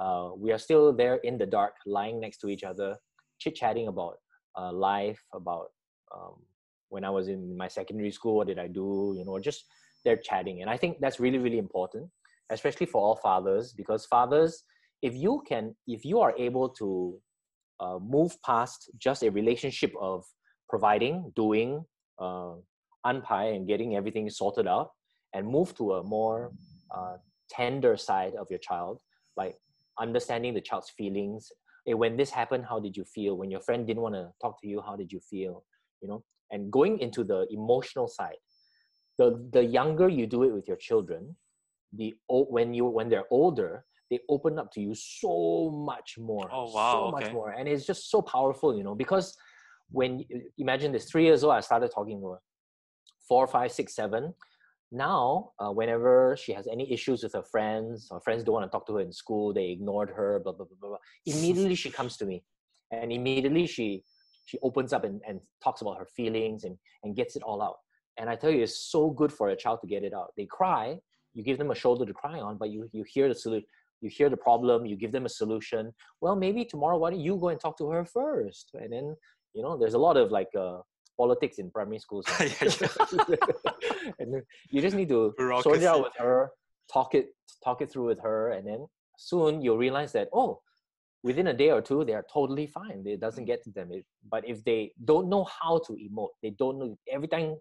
uh, we are still there in the dark, lying next to each other, chit chatting about uh, life, about um, when I was in my secondary school, what did I do? You know, just they're chatting, and I think that's really really important, especially for all fathers, because fathers, if you can, if you are able to uh, move past just a relationship of providing, doing, uh, unpie, and getting everything sorted out, and move to a more uh, tender side of your child, like understanding the child's feelings. Hey, when this happened, how did you feel? When your friend didn't want to talk to you, how did you feel? You know, and going into the emotional side. The the younger you do it with your children, the old when you when they're older, they open up to you so much more. Oh, wow, So much more, and it's just so powerful, you know, because when imagine this three years old, I started talking to her. Four, five, six, seven. Now, uh, whenever she has any issues with her friends, her friends don't want to talk to her in school, they ignored her, blah blah blah blah. Immediately she comes to me, and immediately she she opens up and, and talks about her feelings and and gets it all out. And I tell you, it's so good for a child to get it out. They cry, you give them a shoulder to cry on, but you you hear the solution. You hear the problem, you give them a solution. Well, maybe tomorrow, why don't you go and talk to her first? And then, you know, there's a lot of like uh, politics in primary schools. now. Yeah, and then you just need to sort it out with her, talk it, talk it through with her, and then soon you'll realize that oh, within a day or two they are totally fine. It doesn't get to them. It, but if they don't know how to emote, they don't know every time.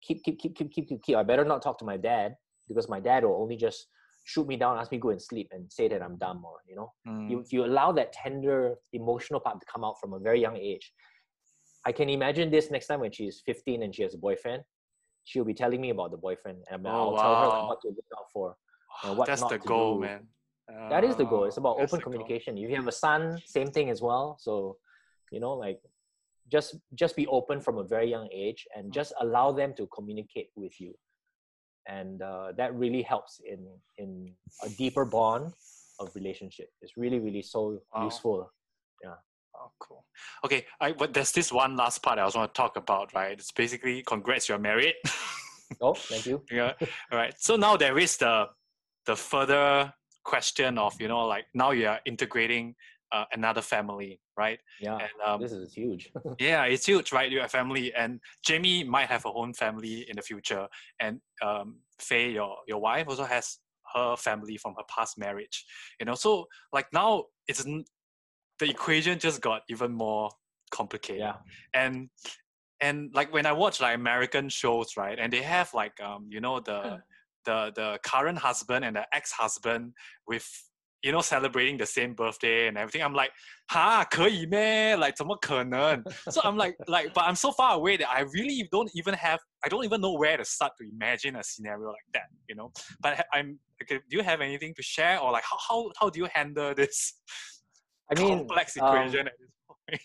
Keep, keep, keep, keep, keep, keep, keep. I better not talk to my dad because my dad will only just shoot me down, ask me to go and sleep, and say that I'm dumb or you know Mm. you, if you allow that tender emotional part to come out from a very young age i can imagine this next time when she's 15 and she has a boyfriend she'll be telling me about the boyfriend and Oh, i'll tell her what to look out for and Ah, what that's not the to goal, do. man. that is the goal it's Ah, about that's open the goal. communication if you have a son same thing as well so you know like just just be open from a very young age and Mm. just allow them to communicate with you and uh, that really helps in in a deeper bond of relationship it's really really so Wow. useful Oh, cool. Okay, I but there's this one last part I also want to talk about, right? It's basically congrats, you're married. oh thank you yeah. All right. So now there is the the further question of you know like now you are integrating uh, another family, right? yeah And um, this is huge yeah, it's huge, right? You have family, and Jamie might have her own family in the future, and um, Faye, your your wife, also has her family from her past marriage. You know, so like now it's the equation just got even more complicated. yeah And and like when I watch like American shows, right, and they have like um you know the the the current husband and the ex husband with you know celebrating the same birthday and everything. I'm like, 哈，可以咩？Like 怎么可能？ so I'm like, like, but I'm so far away that I really don't even have, I don't even know where to start to imagine a scenario like that, you know. But I- I'm, okay, do you have anything to share, or like how how, how do you handle this I mean complex um, at this point?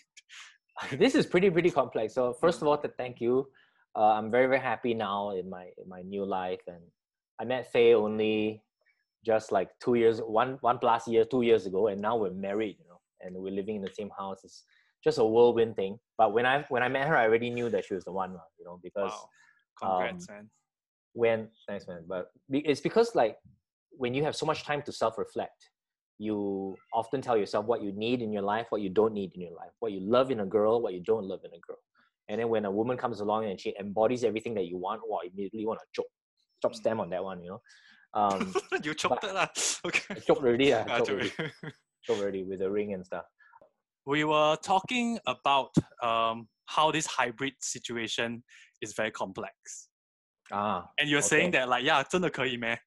this is pretty pretty complex. So first of all to thank you. Uh, i'm very very happy now in my in my new life. And i met faye only just like two years one one plus year two years ago. And now we're married you know and we're living in the same house. It's just a whirlwind thing. But when i when i met her i already knew that she was the one you know because Wow, congrats, um, man. when thanks man. But it's because like when you have so much time to self-reflect you often tell yourself what you need in your life what you don't need in your life what you love in a girl what you don't love in a girl and then when a woman comes along and she embodies everything that you want well immediately want to chop chop stem on that one you know um you choked it lah. Okay. I chopped already uh, Ah, chopped sorry. already, chopped already with the ring and stuff we were talking about um, how this hybrid situation is very complex. ah And you're saying Okay. that like, yeah, 真的可以咩?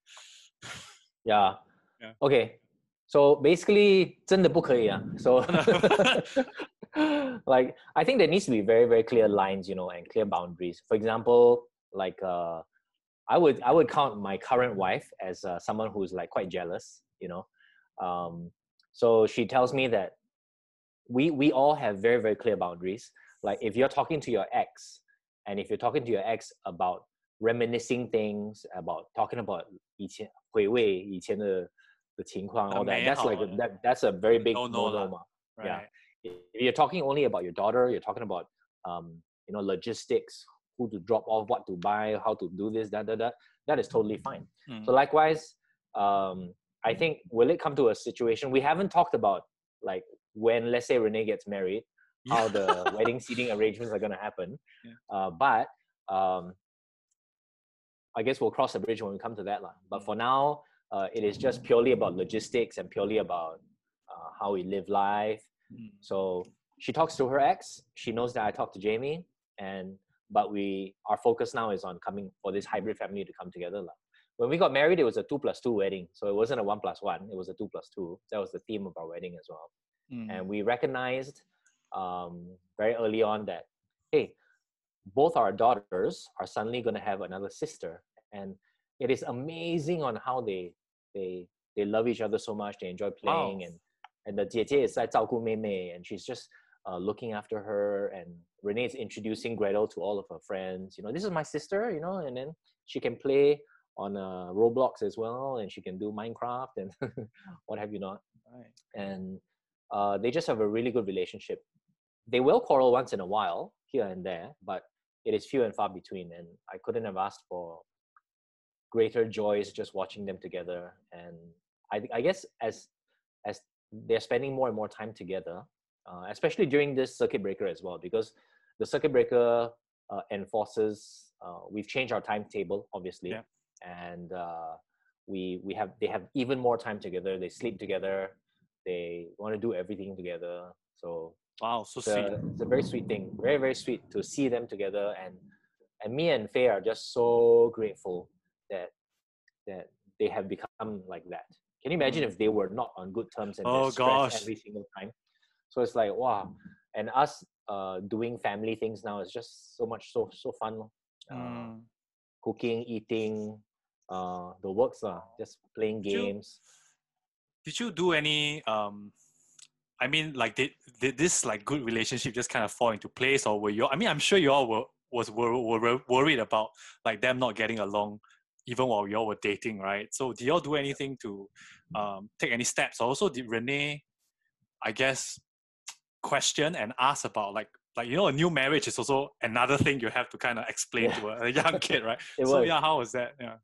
yeah Yeah. okay So basically, 真的不可以啊. So like I think there needs to be very very clear lines, you know, and clear boundaries. For example, like uh, I would I would count my current wife as uh, someone who's like quite jealous, you know. Um, so she tells me that we we all have very very clear boundaries. Like if you're talking to your ex, and if you're talking to your ex about reminiscing things, about talking about 以前回味以前的 the 情况 all that. That's like that that's a very big no no, no Yeah. If you're talking only about your daughter, you're talking about um, you know, logistics, who to drop off, what to buy, how to do this, that, that, that, that is totally fine. Mm. So likewise, um, I think will it come to a situation we haven't talked about like when let's say Renee gets married, how the wedding seating arrangements are gonna happen. Yeah. Uh, but um, I guess we'll cross the bridge when we come to that line. But mm. for mm-hmm. now, uh, it is just purely about logistics and purely about uh, how we live life. Mm. So she talks to her ex. She knows that I talked to Jamie, and but we our focus now is on coming for this hybrid family to come together. When we got married, it was a two plus two wedding, so it wasn't a one plus one. It was a two plus two. That was the theme of our wedding as well. Mm. And we recognized um, very early on that hey, both our daughters are suddenly going to have another sister, and it is amazing on how they they they love each other so much. They enjoy playing, wow. and and the 姐姐 is 在照顾妹妹, and she's just uh, looking after her. And Renee is introducing Gretel to all of her friends. You know, this is my sister. You know, and then she can play on uh, Roblox as well, and she can do Minecraft and what have you not. Right. And uh, they just have a really good relationship. They will quarrel once in a while here and there, but it is few and far between. And I couldn't have asked for greater joys just watching them together. And I, I guess as as they're spending more and more time together, uh, especially during this circuit breaker as well, because the circuit breaker uh, enforces uh, we've changed our timetable, obviously, yeah. and uh, we we have they have even more time together. They sleep together. They want to do everything together. So wow, so it's sweet. A, it's a very sweet thing. Very very sweet to see them together and and me and Faye are just so grateful that that they have become like that. Can you imagine mm. if they were not on good terms and oh, gosh. every single time? So it's like wow, and us uh, doing family things now is just so much so so fun. Uh, mm. Cooking, eating, uh, the works, uh, just playing games. Did you, did you do any? Um, I mean, like did, did this like good relationship just kind of fall into place, or were you? I mean, I'm sure you all were was were, were worried about like them not getting along even while y'all were dating, right? So did y'all do anything to um, take any steps? Also, did Renee, I guess, question and ask about like like you know a new marriage is also another thing you have to kind of explain yeah. to a, a, young kid, right? so was. yeah, how was that? Yeah.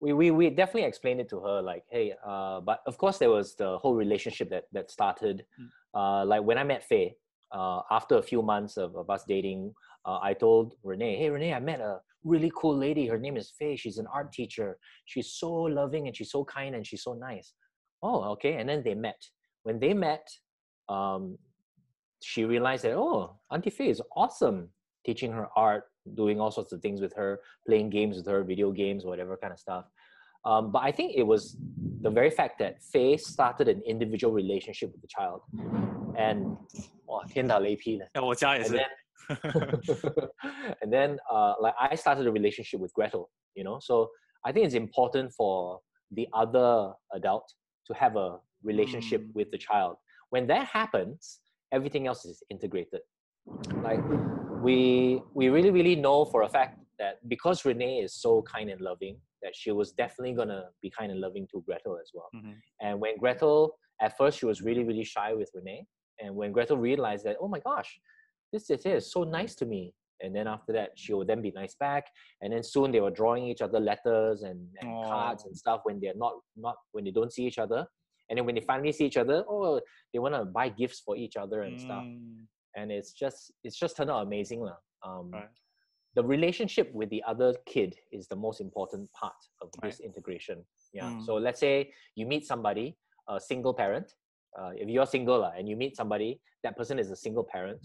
We, we, we definitely explained it to her like hey uh, but of course there was the whole relationship that that started mm. uh, like when i met faye uh, after a few months of, of us dating uh, i told renee hey renee i met a really cool lady. Her name is Faye. She's an art teacher. She's so loving and she's so kind and she's so nice. Oh, okay. And then they met. When they met, um, she realized that, oh, Auntie Faye is awesome teaching her art, doing all sorts of things with her, playing games with her, video games, whatever kind of stuff. Um, but I think it was the very fact that Faye started an individual relationship with the child. And, oh, 天打雷劈的. And then, and then uh, like I started a relationship with Gretel, you know. So I think it's important for the other adult to have a relationship mm. with the child. When that happens, everything else is integrated. Like we we really really know for a fact that because Renee is so kind and loving, that she was definitely gonna be kind and loving to Gretel as well. Mm-hmm. And when Gretel at first she was really really shy with Renee, and when Gretel realized that oh my gosh, this is is so nice to me and then after that she will then be nice back and then soon they were drawing each other letters and, and cards and stuff when they're not not when they don't see each other and then when they finally see each other oh they want to buy gifts for each other and mm. stuff and it's just it's just turned out amazing um, right. the relationship with the other kid is the most important part of right. this integration yeah mm. so let's say you meet somebody a single parent uh, if you're single uh, and you meet somebody that person is a single parent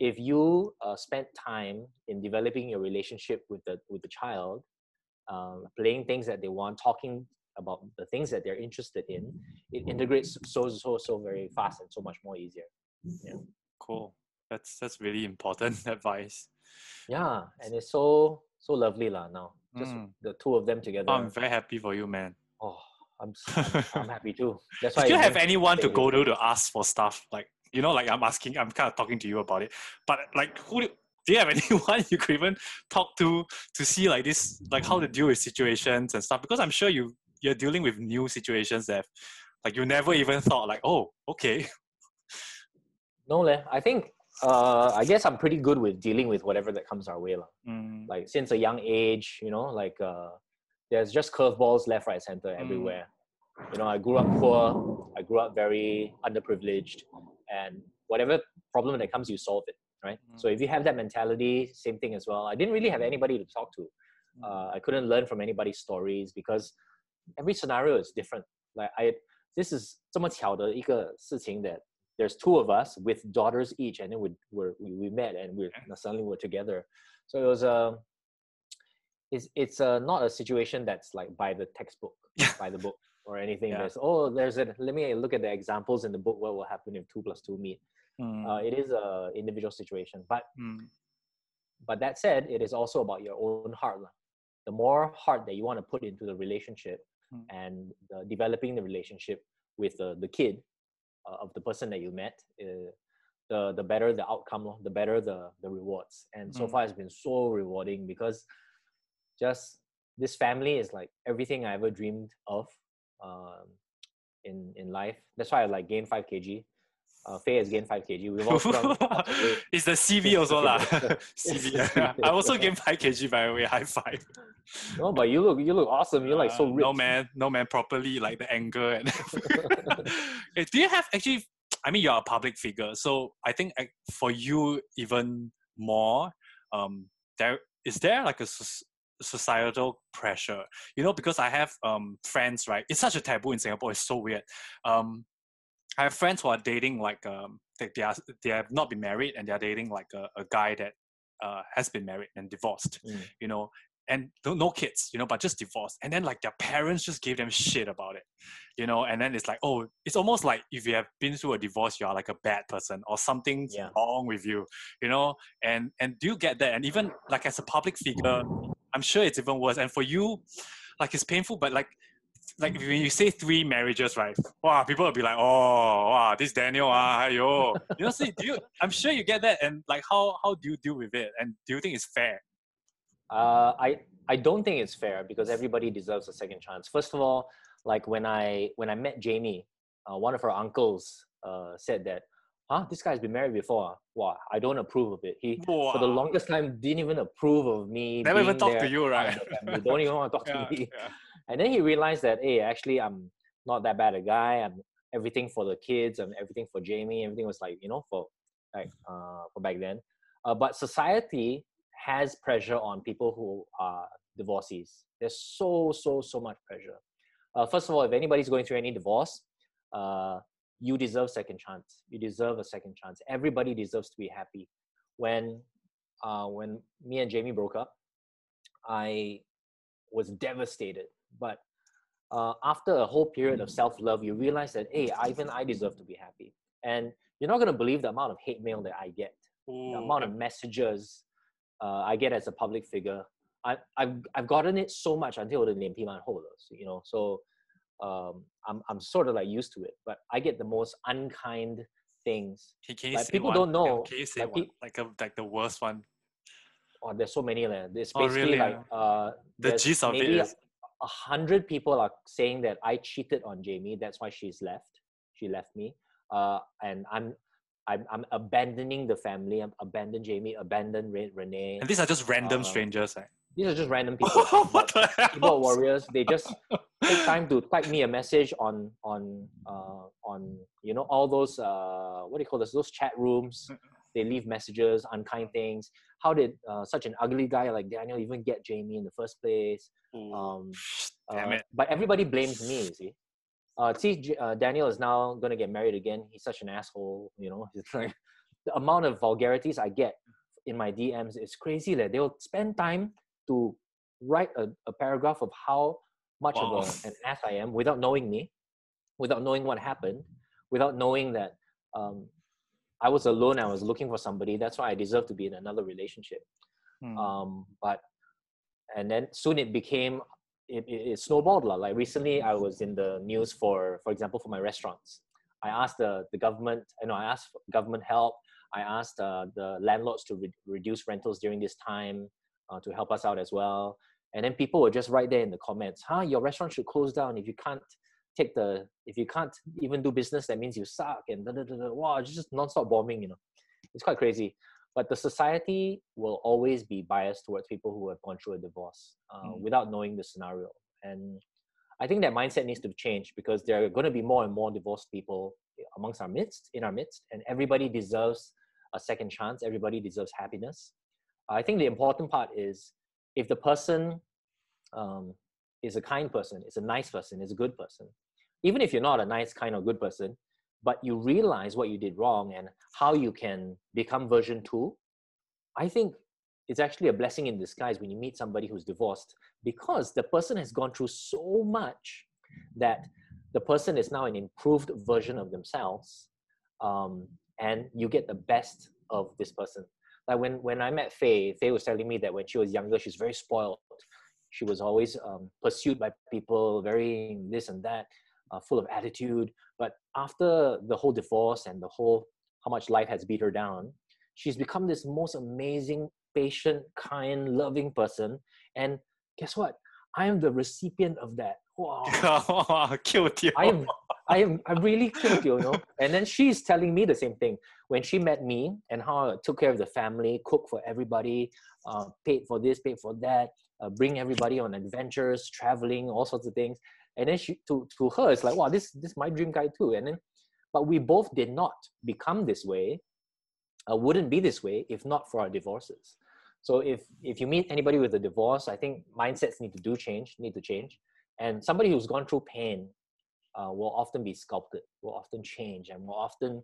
if you uh, spend time in developing your relationship with the with the child, um, playing things that they want, talking about the things that they're interested in, it integrates so so so very fast and so much more easier. Yeah. Cool. That's that's really important advice. Yeah, and it's so so lovely lah now. Just Mm. the two of them together. I'm very happy for you, man. oh, I'm, I'm I'm happy too. That's Do you have anyone to go to to ask for stuff? Like you know, like I'm asking, I'm kind of talking to you about it. But like, who do, do you have anyone you could even talk to to see like this, like how to deal with situations and stuff? Because I'm sure you you're dealing with new situations that like you never even thought like, oh, okay, No, leh. I think. Uh, I guess I'm pretty good with dealing with whatever that comes our way. Mm, Like since a young age, you know, like uh, there's just curveballs left, right, center Mm. everywhere. You know, I grew up poor. I grew up very underprivileged, and whatever problem that comes, you solve it, right? Mm. So if you have that mentality, same thing as well. I didn't really have anybody to talk to. Mm. Uh, I couldn't learn from anybody's stories because every scenario is different. Like I, this is 这么巧的一个事情 that there's two of us with daughters each, and then we were we, we met and we are suddenly we're together. So it was a. It's it's uh, not a situation that's like by the textbook, by the book or anything. Yeah. Oh there's a let me look at the examples in the book. What will happen if two plus two meet? mm, Uh, it is a individual situation, but mm, but that said, it is also about your own heart. The more heart that you want to put into the relationship Mm. and the, developing the relationship with the, the kid uh, of the person that you met, uh, the, the better the outcome, the better the, the rewards. And so Mm. far, it's been so rewarding because just this family is like everything I ever dreamed of um, in, in life. That's why I like gained 5 kg. Uh, Faye has gained 5 kg. We've all put on lots of weight. it's the CV also lah. CV. I also gained five kg by the way. High five. No, but you look you look awesome. You're like so Uh, rich. No man, no man, properly like the anger and. Eh, Do you have actually? I mean, you're a public figure, so I think for you even more. Um, there is there like a societal pressure, you know, because I have um friends, right? It's such a taboo in Singapore. It's so weird. Um, I have friends who are dating like um they, they are they have not been married and they are dating like a, a guy that uh has been married and divorced Mm. you know and no, kids you know but just divorced and then like their parents just gave them shit about it you know and then it's like oh it's almost like if you have been through a divorce you are like a bad person or something's Yeah. wrong with you you know and and do you get that and even like as a public figure i'm sure it's even worse and for you like it's painful but like like when you say three marriages, right? Wow, people will be like, "Oh, wow, this Daniel, ah, yo." You know, see, do you? I'm sure you get that, and like, how how do you deal with it? And do you think it's fair? Uh, I I don't think it's fair because everybody deserves a second chance. First of all, like when I when I met Jamie, uh, one of her uncles uh, said that, "Huh, this guy's been married before. ah. Wow, I don't approve of it. He for the longest time didn't even approve of me. Never even talk to you, right? of the. Don't even want to talk Yeah, to me. yeah. And then he realized that, hey, actually, I'm not that bad a guy. I'm everything for the kids and everything for Jamie. Everything was like, you know, for like uh, for back then. Uh, but society has pressure on people who are divorcees. There's so so so much pressure. Uh, first of all, if anybody's going through any divorce, uh, you deserve second chance. You deserve a second chance. Everybody deserves to be happy. When uh, when me and Jamie broke up, I was devastated. But uh, after a whole period of self love, you realize that, hey, I- even I deserve to be happy. And you're not going to believe the amount of hate mail that I get, the Ooh, amount of messages uh, I get as a public figure. I, I've, I've gotten it so much until the 脸皮蛮厚的, you know. So um, I'm, I'm sort of like used to it. But I get the most unkind things. Can, can you like, say people one? don't know, Can you say like, pe- Like a, like the worst one. Oh, there's so many. Like, it's Oh, basically really, like uh, The gist of it is a hundred people are saying that I cheated on Jamie. That's why she's left. She left me. Uh, and I'm, I'm, I'm abandoning the family. I'm abandon Jamie, abandon Renee. and these are just random uh, strangers, right? These are just random people. what the keyboard warriors. They just take time to type me a message on on uh, on you know all those uh, what do you call this? Those chat rooms. They leave messages, unkind things. How did uh, such an ugly guy like Daniel even get Jamie in the first place? Um, Damn uh, it. But everybody blames me. You see, uh, see, uh, Daniel is now gonna get married again. He's such an asshole. You know, it's like the amount of vulgarities I get in my DMs is crazy. That they'll spend time to write a, a paragraph of how much Wow. of a, an ass I am without knowing me, without knowing what happened, without knowing that um, I was alone. I was looking for somebody. That's why I deserve to be in another relationship. Mm. Um, but and then soon it became it, it, it snowballed. lah. Like recently, I was in the news for, for example, for my restaurants. I asked the, the government, you know, I asked for government help. I asked uh, the landlords to re- reduce rentals during this time uh, to help us out as well. And then people were just right there in the comments, huh? Your restaurant should close down if you can't take the, if you can't even do business, that means you suck. And da, da, da, da. wow, it's just nonstop bombing, you know. It's quite crazy. But the society will always be biased towards people who have gone through a divorce uh, Mm. without knowing the scenario. And I think that mindset needs to change because there are going to be more and more divorced people amongst our midst, in our midst, and everybody deserves a second chance. Everybody deserves happiness. I think the important part is if the person um, is a kind person, is a nice person, is a good person, even if you're not a nice, kind, or good person, but you realize what you did wrong and how you can become version two, I think it's actually a blessing in disguise when you meet somebody who's divorced because the person has gone through so much that the person is now an improved version of themselves um, and you get the best of this person like when when i met faye faye was telling me that when she was younger she's very spoiled. She was always um, pursued by people very this and that uh, full of attitude. But after the whole divorce and the whole how much life has beat her down she's become this most amazing patient kind loving person. And guess what? I am the recipient of that. Wow. Cute. I am, I am, I'm really cute, you know. And then she's telling me the same thing when she met me and how I took care of the family, cooked for everybody, uh, paid for this, paid for that, uh, bring everybody on adventures, traveling, all sorts of things. And then she, to to her, it's like, wow, this this is my dream guy too. And then, but we both did not become this way, wouldn't be this way if not for our divorces. So if if you meet anybody with a divorce, I think mindsets need to do change, need to change. And somebody who's gone through pain uh, will often be sculpted, will often change, and will often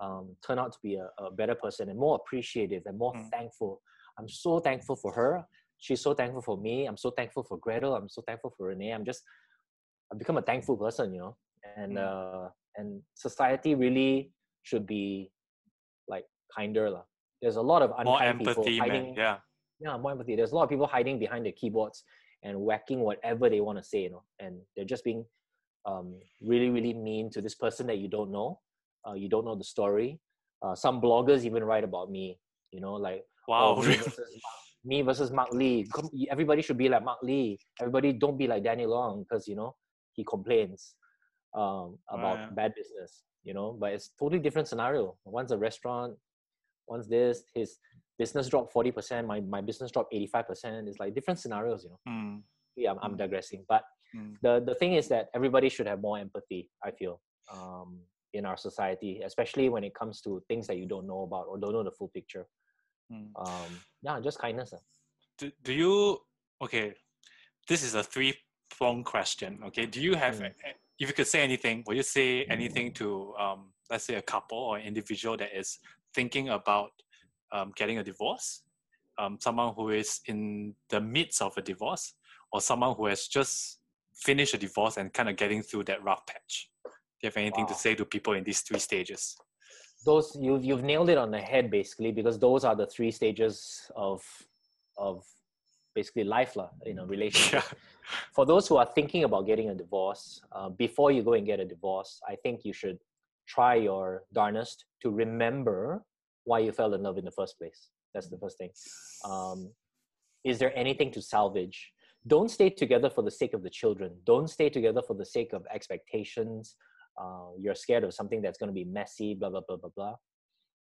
um, turn out to be a, a better person and more appreciative and more Mm. thankful. I'm so thankful for her. She's so thankful for me. I'm so thankful for Gretel. I'm so thankful for Renee. I'm just, I've become a thankful person, you know. And Mm. uh, and society really should be like kinder, lah. There's a lot of More empathy, man. hiding Yeah. yeah, more empathy. There's a lot of people hiding behind their keyboards and whacking whatever they want to say, you know, and they're just being um, really, really mean to this person that you don't know. Uh, you don't know the story. Uh, some bloggers even write about me, you know, like Wow. oh, me, versus Mark, me versus Mark Lee. Everybody should be like Mark Lee. Everybody don't be like Daniel Ong because you know he complains um, about bad business. You know, but it's totally different scenario. One's a restaurant, one's this. His business dropped forty percent. My my business dropped eighty five percent. It's like different scenarios. You know. Mm, Yeah, I'm, I'm Mm. digressing, but mm, the the thing is that everybody should have more empathy. I feel um, in our society, especially when it comes to things that you don't know about or don't know the full picture. mm. Um, yeah, just kindness. ah. do, do you okay this is a three prong question okay do you have Mm. if you could say anything will you say anything to um, let's say a couple or individual that is thinking about um, getting a divorce um, someone who is in the midst of a divorce or someone who has just finished a divorce and kind of getting through that rough patch do you have anything to say to people in these three stages those you've you've nailed it on the head basically because those are the three stages of of basically life lah in a relationship. yeah For those who are thinking about getting a divorce, uh, before you go and get a divorce, I think you should try your darnest to remember why you fell in love in the first place. That's the first thing. Um, is there anything to salvage? Don't stay together for the sake of the children. Don't stay together for the sake of expectations. Uh, you're scared of something that's going to be messy, blah, blah, blah, blah, blah.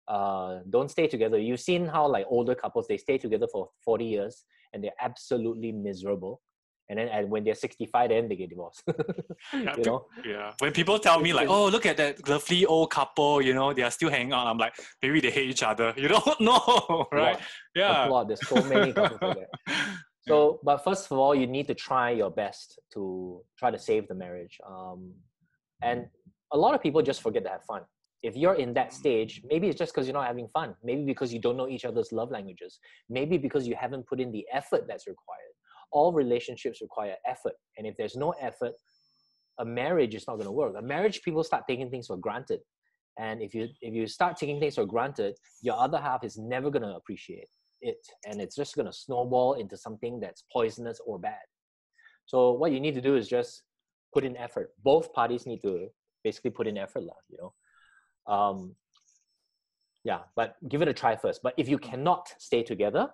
Uh, don't stay together. You've seen how like older couples, they stay together for 40 years and they're absolutely miserable. And then and when they're 65, then they get divorced. Yeah, you know? Yeah. When people tell me like, "Oh, look at that lovely old couple," you know, they are still hanging out. I'm like, maybe they hate each other. You don't know, right? Yeah. applaud. There's so many couples like that. So, but first of all, you need to try your best to try to save the marriage. Um, and a lot of people just forget to have fun. If you're in that stage, maybe it's just because you're not having fun. Maybe because you don't know each other's love languages. Maybe because you haven't put in the effort that's required. all relationships require effort. And if there's no effort, a marriage is not going to work. A marriage, people start taking things for granted. And if you if you start taking things for granted, your other half is never going to appreciate it, and it's just going to snowball into something that's poisonous or bad. So what you need to do is just put in effort. Both parties need to basically put in effort, lah. You know, um, yeah. But give it a try first. But if you cannot stay together,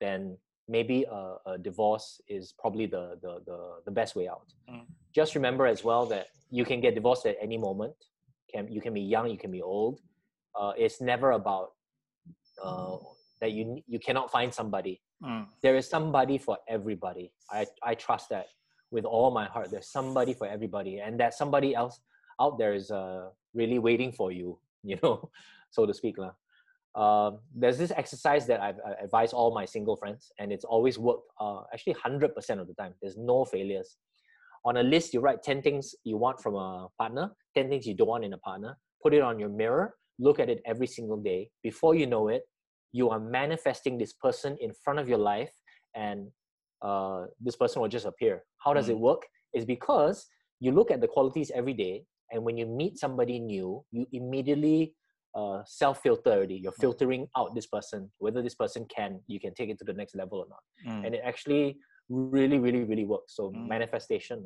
then maybe a, a divorce is probably the, the the the best way out. Mm. Just remember as well that you can get divorced at any moment. Can you can be young, you can be old. Uh, it's never about uh, that you you cannot find somebody. Mm. There is somebody for everybody. I I trust that with all my heart. There's somebody for everybody, and that somebody else out there is uh, really waiting for you. You know, so to speak, lah. Um, there's this exercise that I've I advised all my single friends, and it's always worked. Uh, actually, hundred percent of the time, there's no failures. On a list, you write ten things you want from a partner, ten things you don't want in a partner. Put it on your mirror. Look at it every single day. Before you know it, you are manifesting this person in front of your life, and uh, this person will just appear. How does Mm. it work? Is because you look at the qualities every day, and when you meet somebody new, you immediately uh, self filter already. You're filtering out this person, whether this person can you can take it to the next level or not. Mm. And it actually really, really, really works. So Mm. manifestation.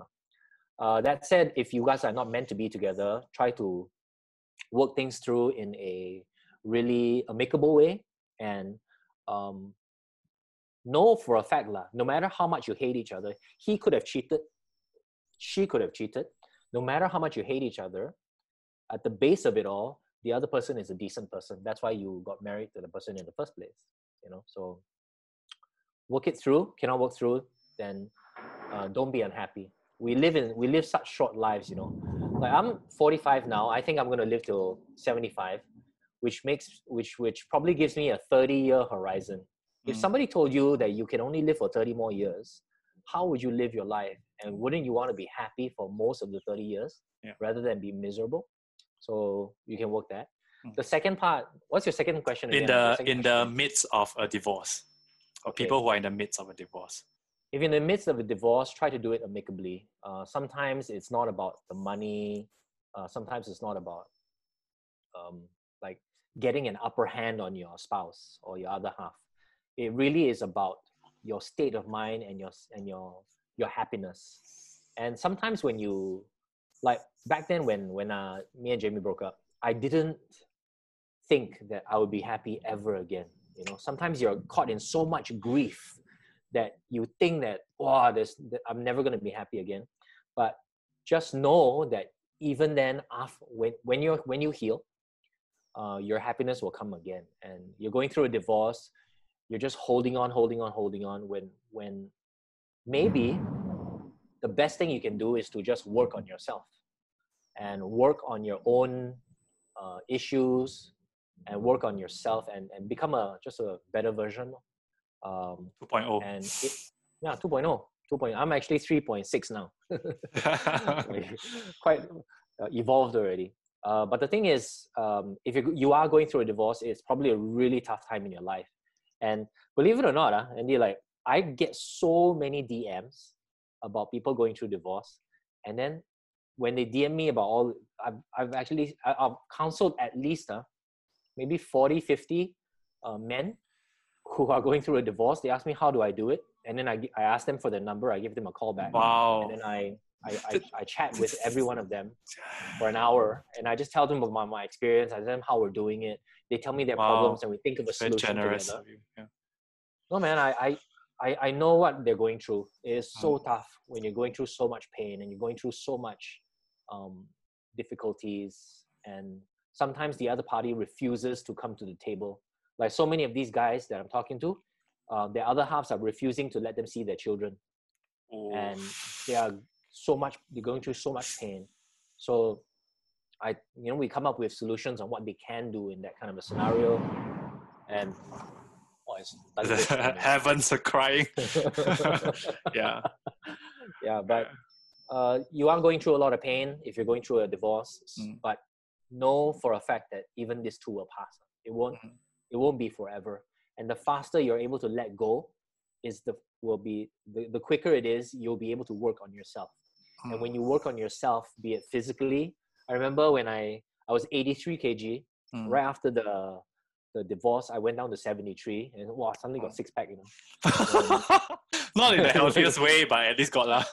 Uh, that said, if you guys are not meant to be together, try to work things through in a really amicable way and um, know for a fact lah, no matter how much you hate each other, he could have cheated, she could have cheated. No matter how much you hate each other, at the base of it all, the other person is a decent person. That's why you got married to the person in the first place. You know, so work it through. Cannot work through, then uh, don't be unhappy. We live in we live such short lives. You know, like I'm 45 now. I think I'm gonna live till 75, which makes which which probably gives me a 30 year horizon. If Mm. somebody told you that you can only live for 30 more years, how would you live your life? And wouldn't you want to be happy for most of the 30 years Yeah. rather than be miserable? So you can work that. Mm. The second part, what's your second question? in again? the Your second in the midst of a divorce, or Okay. people who are in the midst of a divorce. if you're in the midst of a divorce, try to do it amicably. Uh, sometimes it's not about the money. Uh, sometimes it's not about um, getting an upper hand on your spouse or your other half. It really is about your state of mind and your and your your happiness. And sometimes when you like back then when when uh, me and Jamie broke up, I didn't think that I would be happy ever again. You know, sometimes you're caught in so much grief that you think that wow, there's that I'm never gonna be happy again. But just know that even then, after when when you when you heal, uh, your happiness will come again. And you're going through a divorce, you're just holding on, holding on, holding on. When when maybe the best thing you can do is to just work on yourself and work on your own uh, issues and work on yourself and, and become a just a better version um, 2.0. and it, yeah 2.0 2.0 i'm actually 3.6 now quite uh, evolved already uh, but the thing is um, if you, you are going through a divorce it's probably a really tough time in your life. And believe it or not uh, Andy, like i get so many dms about people going through divorce. And then when they dm me about all i've, I've actually I- i've counseled at least uh, maybe 40 50 uh, men who are going through a divorce. They ask me how do i do it? And then i, I ask them for their number. I give them a call back. Wow. and then I, I, I, I chat with every one of them for an hour and I just tell them about my, my experience. I tell them how we're doing it. They tell me their Wow. problems and we think of a Very solution generous together. of you. Yeah. No man, I, I, I, I know what they're going through. It is so Mm. tough when you're going through so much pain and you're going through so much um, difficulties and sometimes the other party refuses to come to the table. Like so many of these guys that I'm talking to, uh, their other halves are refusing to let them see their children Oh. and they are so much they're going through so much pain so i you know we come up with solutions on what they can do in that kind of a scenario and oh, it's. Heavens are crying. yeah. yeah but uh, you are going through a lot of pain if you're going through a divorce Mm. but know for a fact that even this too will pass it won't Mhm. it won't be forever and the faster you're able to let go is the will be the, the quicker it is you'll be able to work on yourself and when you work on yourself be it physically i remember when i i was 83 kg Mm. right after the the divorce i went down to 73 and wow suddenly got six pack you know Not in the healthiest way, but at least got lah.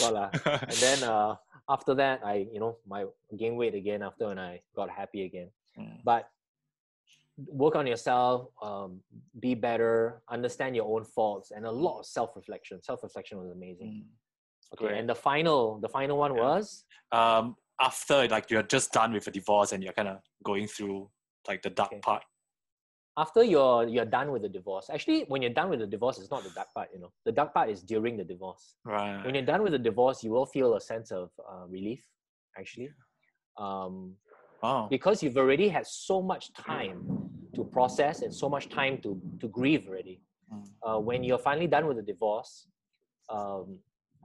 Got lah. and then uh after that i you know my gain weight again after when i got happy again Mm. but work on yourself um, be better understand your own faults and a lot of self-reflection self-reflection was amazing Mm. Okay and the final the final one Yeah. was Um, after like you're just done with a divorce and you're kind of going through like the dark Okay. part. after you're you're done with the divorce actually when you're done with the divorce it's not the dark part you know the dark part is during the divorce Right. when you're done with the divorce you will feel a sense of uh, relief actually um, Wow. because you've already had so much time to process and so much time to to grieve already Mm. uh, when you're finally done with the divorce, um,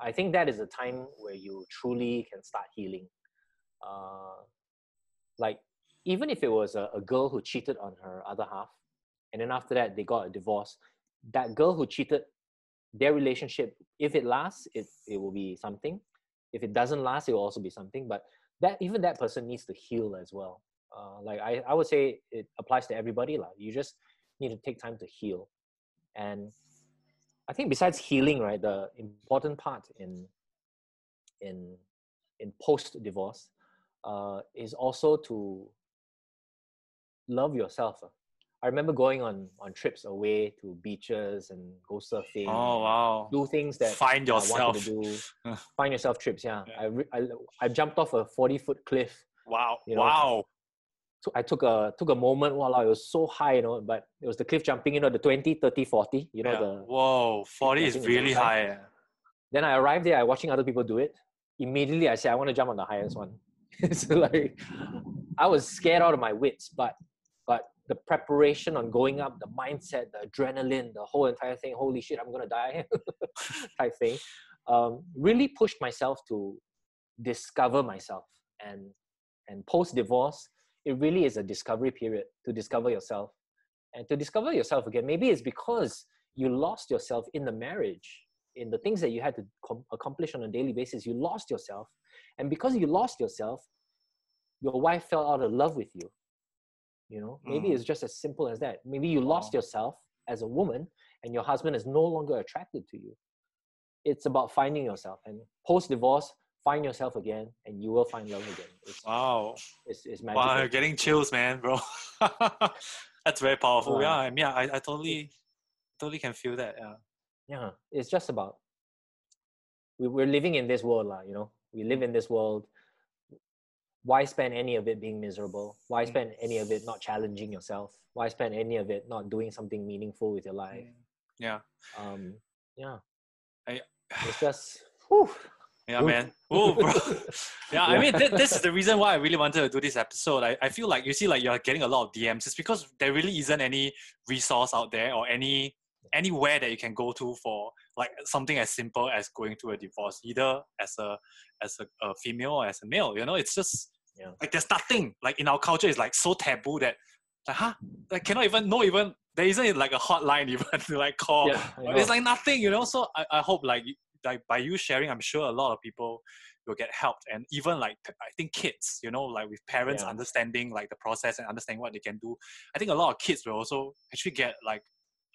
I think that is a time where you truly can start healing. Uh, like, even if it was a, a girl who cheated on her other half, and then after that they got a divorce, that girl who cheated, their relationship, if it lasts, it, it will be something. If it doesn't last, it will also be something. But that even that person needs to heal as well. Uh, like I, I would say it applies to everybody. Like you just need to take time to heal. And I think besides healing, right, the important part in in in post divorce uh, is also to love yourself. ah. I remember going on on trips away to beaches and go surfing. Oh wow. Do things that Find yourself. I wanted to do. Uh. Find yourself trips. Yeah, Yeah. I, re- I I jumped off a forty foot cliff Wow. You know, wow. So I took a took a moment while it was so high, you know, but it was the cliff jumping, you know, the 20, 30, 40, you know, Yeah. the Whoa. 40 is really high. high. eh. then I arrived there, I watching other people do it. Immediately I said, I want to jump on the highest one. so like I was scared out of my wits, but but the preparation on going up, the mindset, the adrenaline, the whole entire thing, holy shit, I'm gonna die type thing, um, really pushed myself to discover myself. And and post divorce, it really is a discovery period to discover yourself. And to discover yourself again, maybe it's because you lost yourself in the marriage, in the things that you had to com- accomplish on a daily basis. You lost yourself. And because you lost yourself, your wife fell out of love with you. You know, maybe Mm. it's just as simple as that. Maybe you lost Wow. yourself as a woman and your husband is no longer attracted to you. It's about finding yourself. And post divorce, find yourself again and you will find love again. It's, Wow. it's, it's magical. Wow, you're getting chills, man, bro. That's very powerful. Wow. Yeah, I mean, I, I totally, totally can feel that. Yeah. yeah it's just about we, we're living in this world lah, you know we live in this world why spend any of it being miserable why Mm. spend any of it not challenging yourself why spend any of it not doing something meaningful with your life Yeah. um yeah I- it's just whew. Yeah, Ooh. man. Oh, bro. Yeah, I mean, th- this is the reason why I really wanted to do this episode. I, I feel like you see, like you're getting a lot of DMs. It's because there really isn't any resource out there or any anywhere that you can go to for like something as simple as going through a divorce, either as a as a, a female or as a male. You know, it's just Yeah. like there's nothing like in our culture. It's like so taboo that like huh, like cannot even no even there isn't like a hotline even to like call. yeah It's like nothing, you know. So I, I hope like like by you sharing, I'm sure a lot of people will get helped, and even like I think kids, you know, like with parents Yeah. understanding like the process and understanding what they can do. I think a lot of kids will also actually get like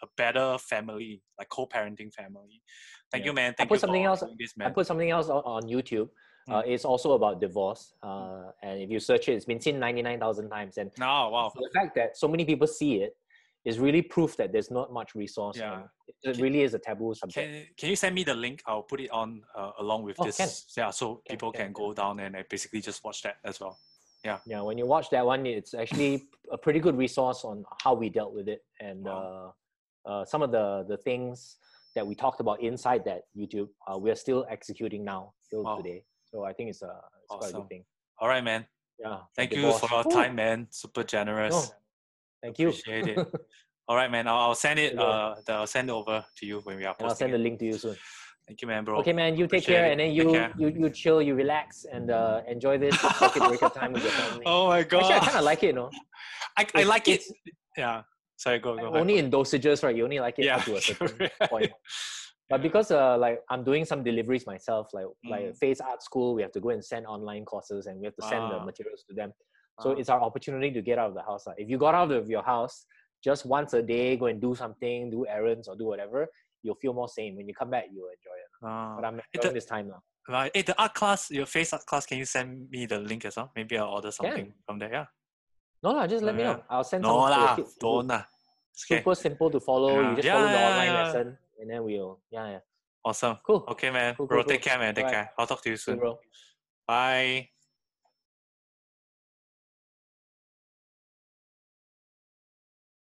a better family, like co-parenting family. Thank Yeah. you, man. I Thank put you something for else- this, I put something else on, on YouTube. Uh, Mm. it's also about divorce, uh, and if you search it, it's been seen ninety nine thousand times. And No, wow. the fact that so many people see it is really proof that there's not much resource. Yeah. It really is a taboo subject. Can, can you send me the link? I'll put it on uh, along with Oh, this. can. Yeah, so Can, people can, can, go down and basically just watch that as well. Yeah, Yeah, when you watch that one, it's actually a pretty good resource on how we dealt with it and Wow. uh, uh, some of the the things that we talked about inside that YouTube. Uh, we are still executing now till Wow. today. So I think it's a it's quite a good thing. All right, man. Yeah. Thank you divorce. for your time, man. Super generous. No, thank you. Appreciate it. All right, man. I'll, I'll send it. Uh, the- I'll send it over to you when we are I'll send the link to you soon. Thank you, man, bro. Okay, man. You take care, it. and then you you you chill, you relax, and uh, enjoy this circuit breaker time with your family. Oh my god. Actually, I kind of like it, no? I, I like it. It's Yeah. Sorry, go go. Only in dosages, right? You only like it Yeah. up to a certain point. But because uh, like I'm doing some deliveries myself, like Mm. like Face Art School, we have to go and send online courses and we have to send the materials to them. So Ah. it's our opportunity to get out of the house. If you got out of your house just once a day, go and do something, do errands or do whatever, you'll feel more sane. When you come back, you'll enjoy it. Ah. But I'm the- enjoying this time now. Right. Hey, the art class, your face art class, can you send me the link as well? Maybe I'll order something from there. Yeah. No, lah, just let Oh, me yeah. know. I'll send No some to the lah, kids to do. don't. Okay. Super simple to follow. Yeah. You just Yeah, follow the online lesson, and then we'll yeah yeah Awesome. cool. Okay, man. Cool, bro, cool, take care, man. Take Alright. care. I'll talk to you Cool, soon. bro. Bye.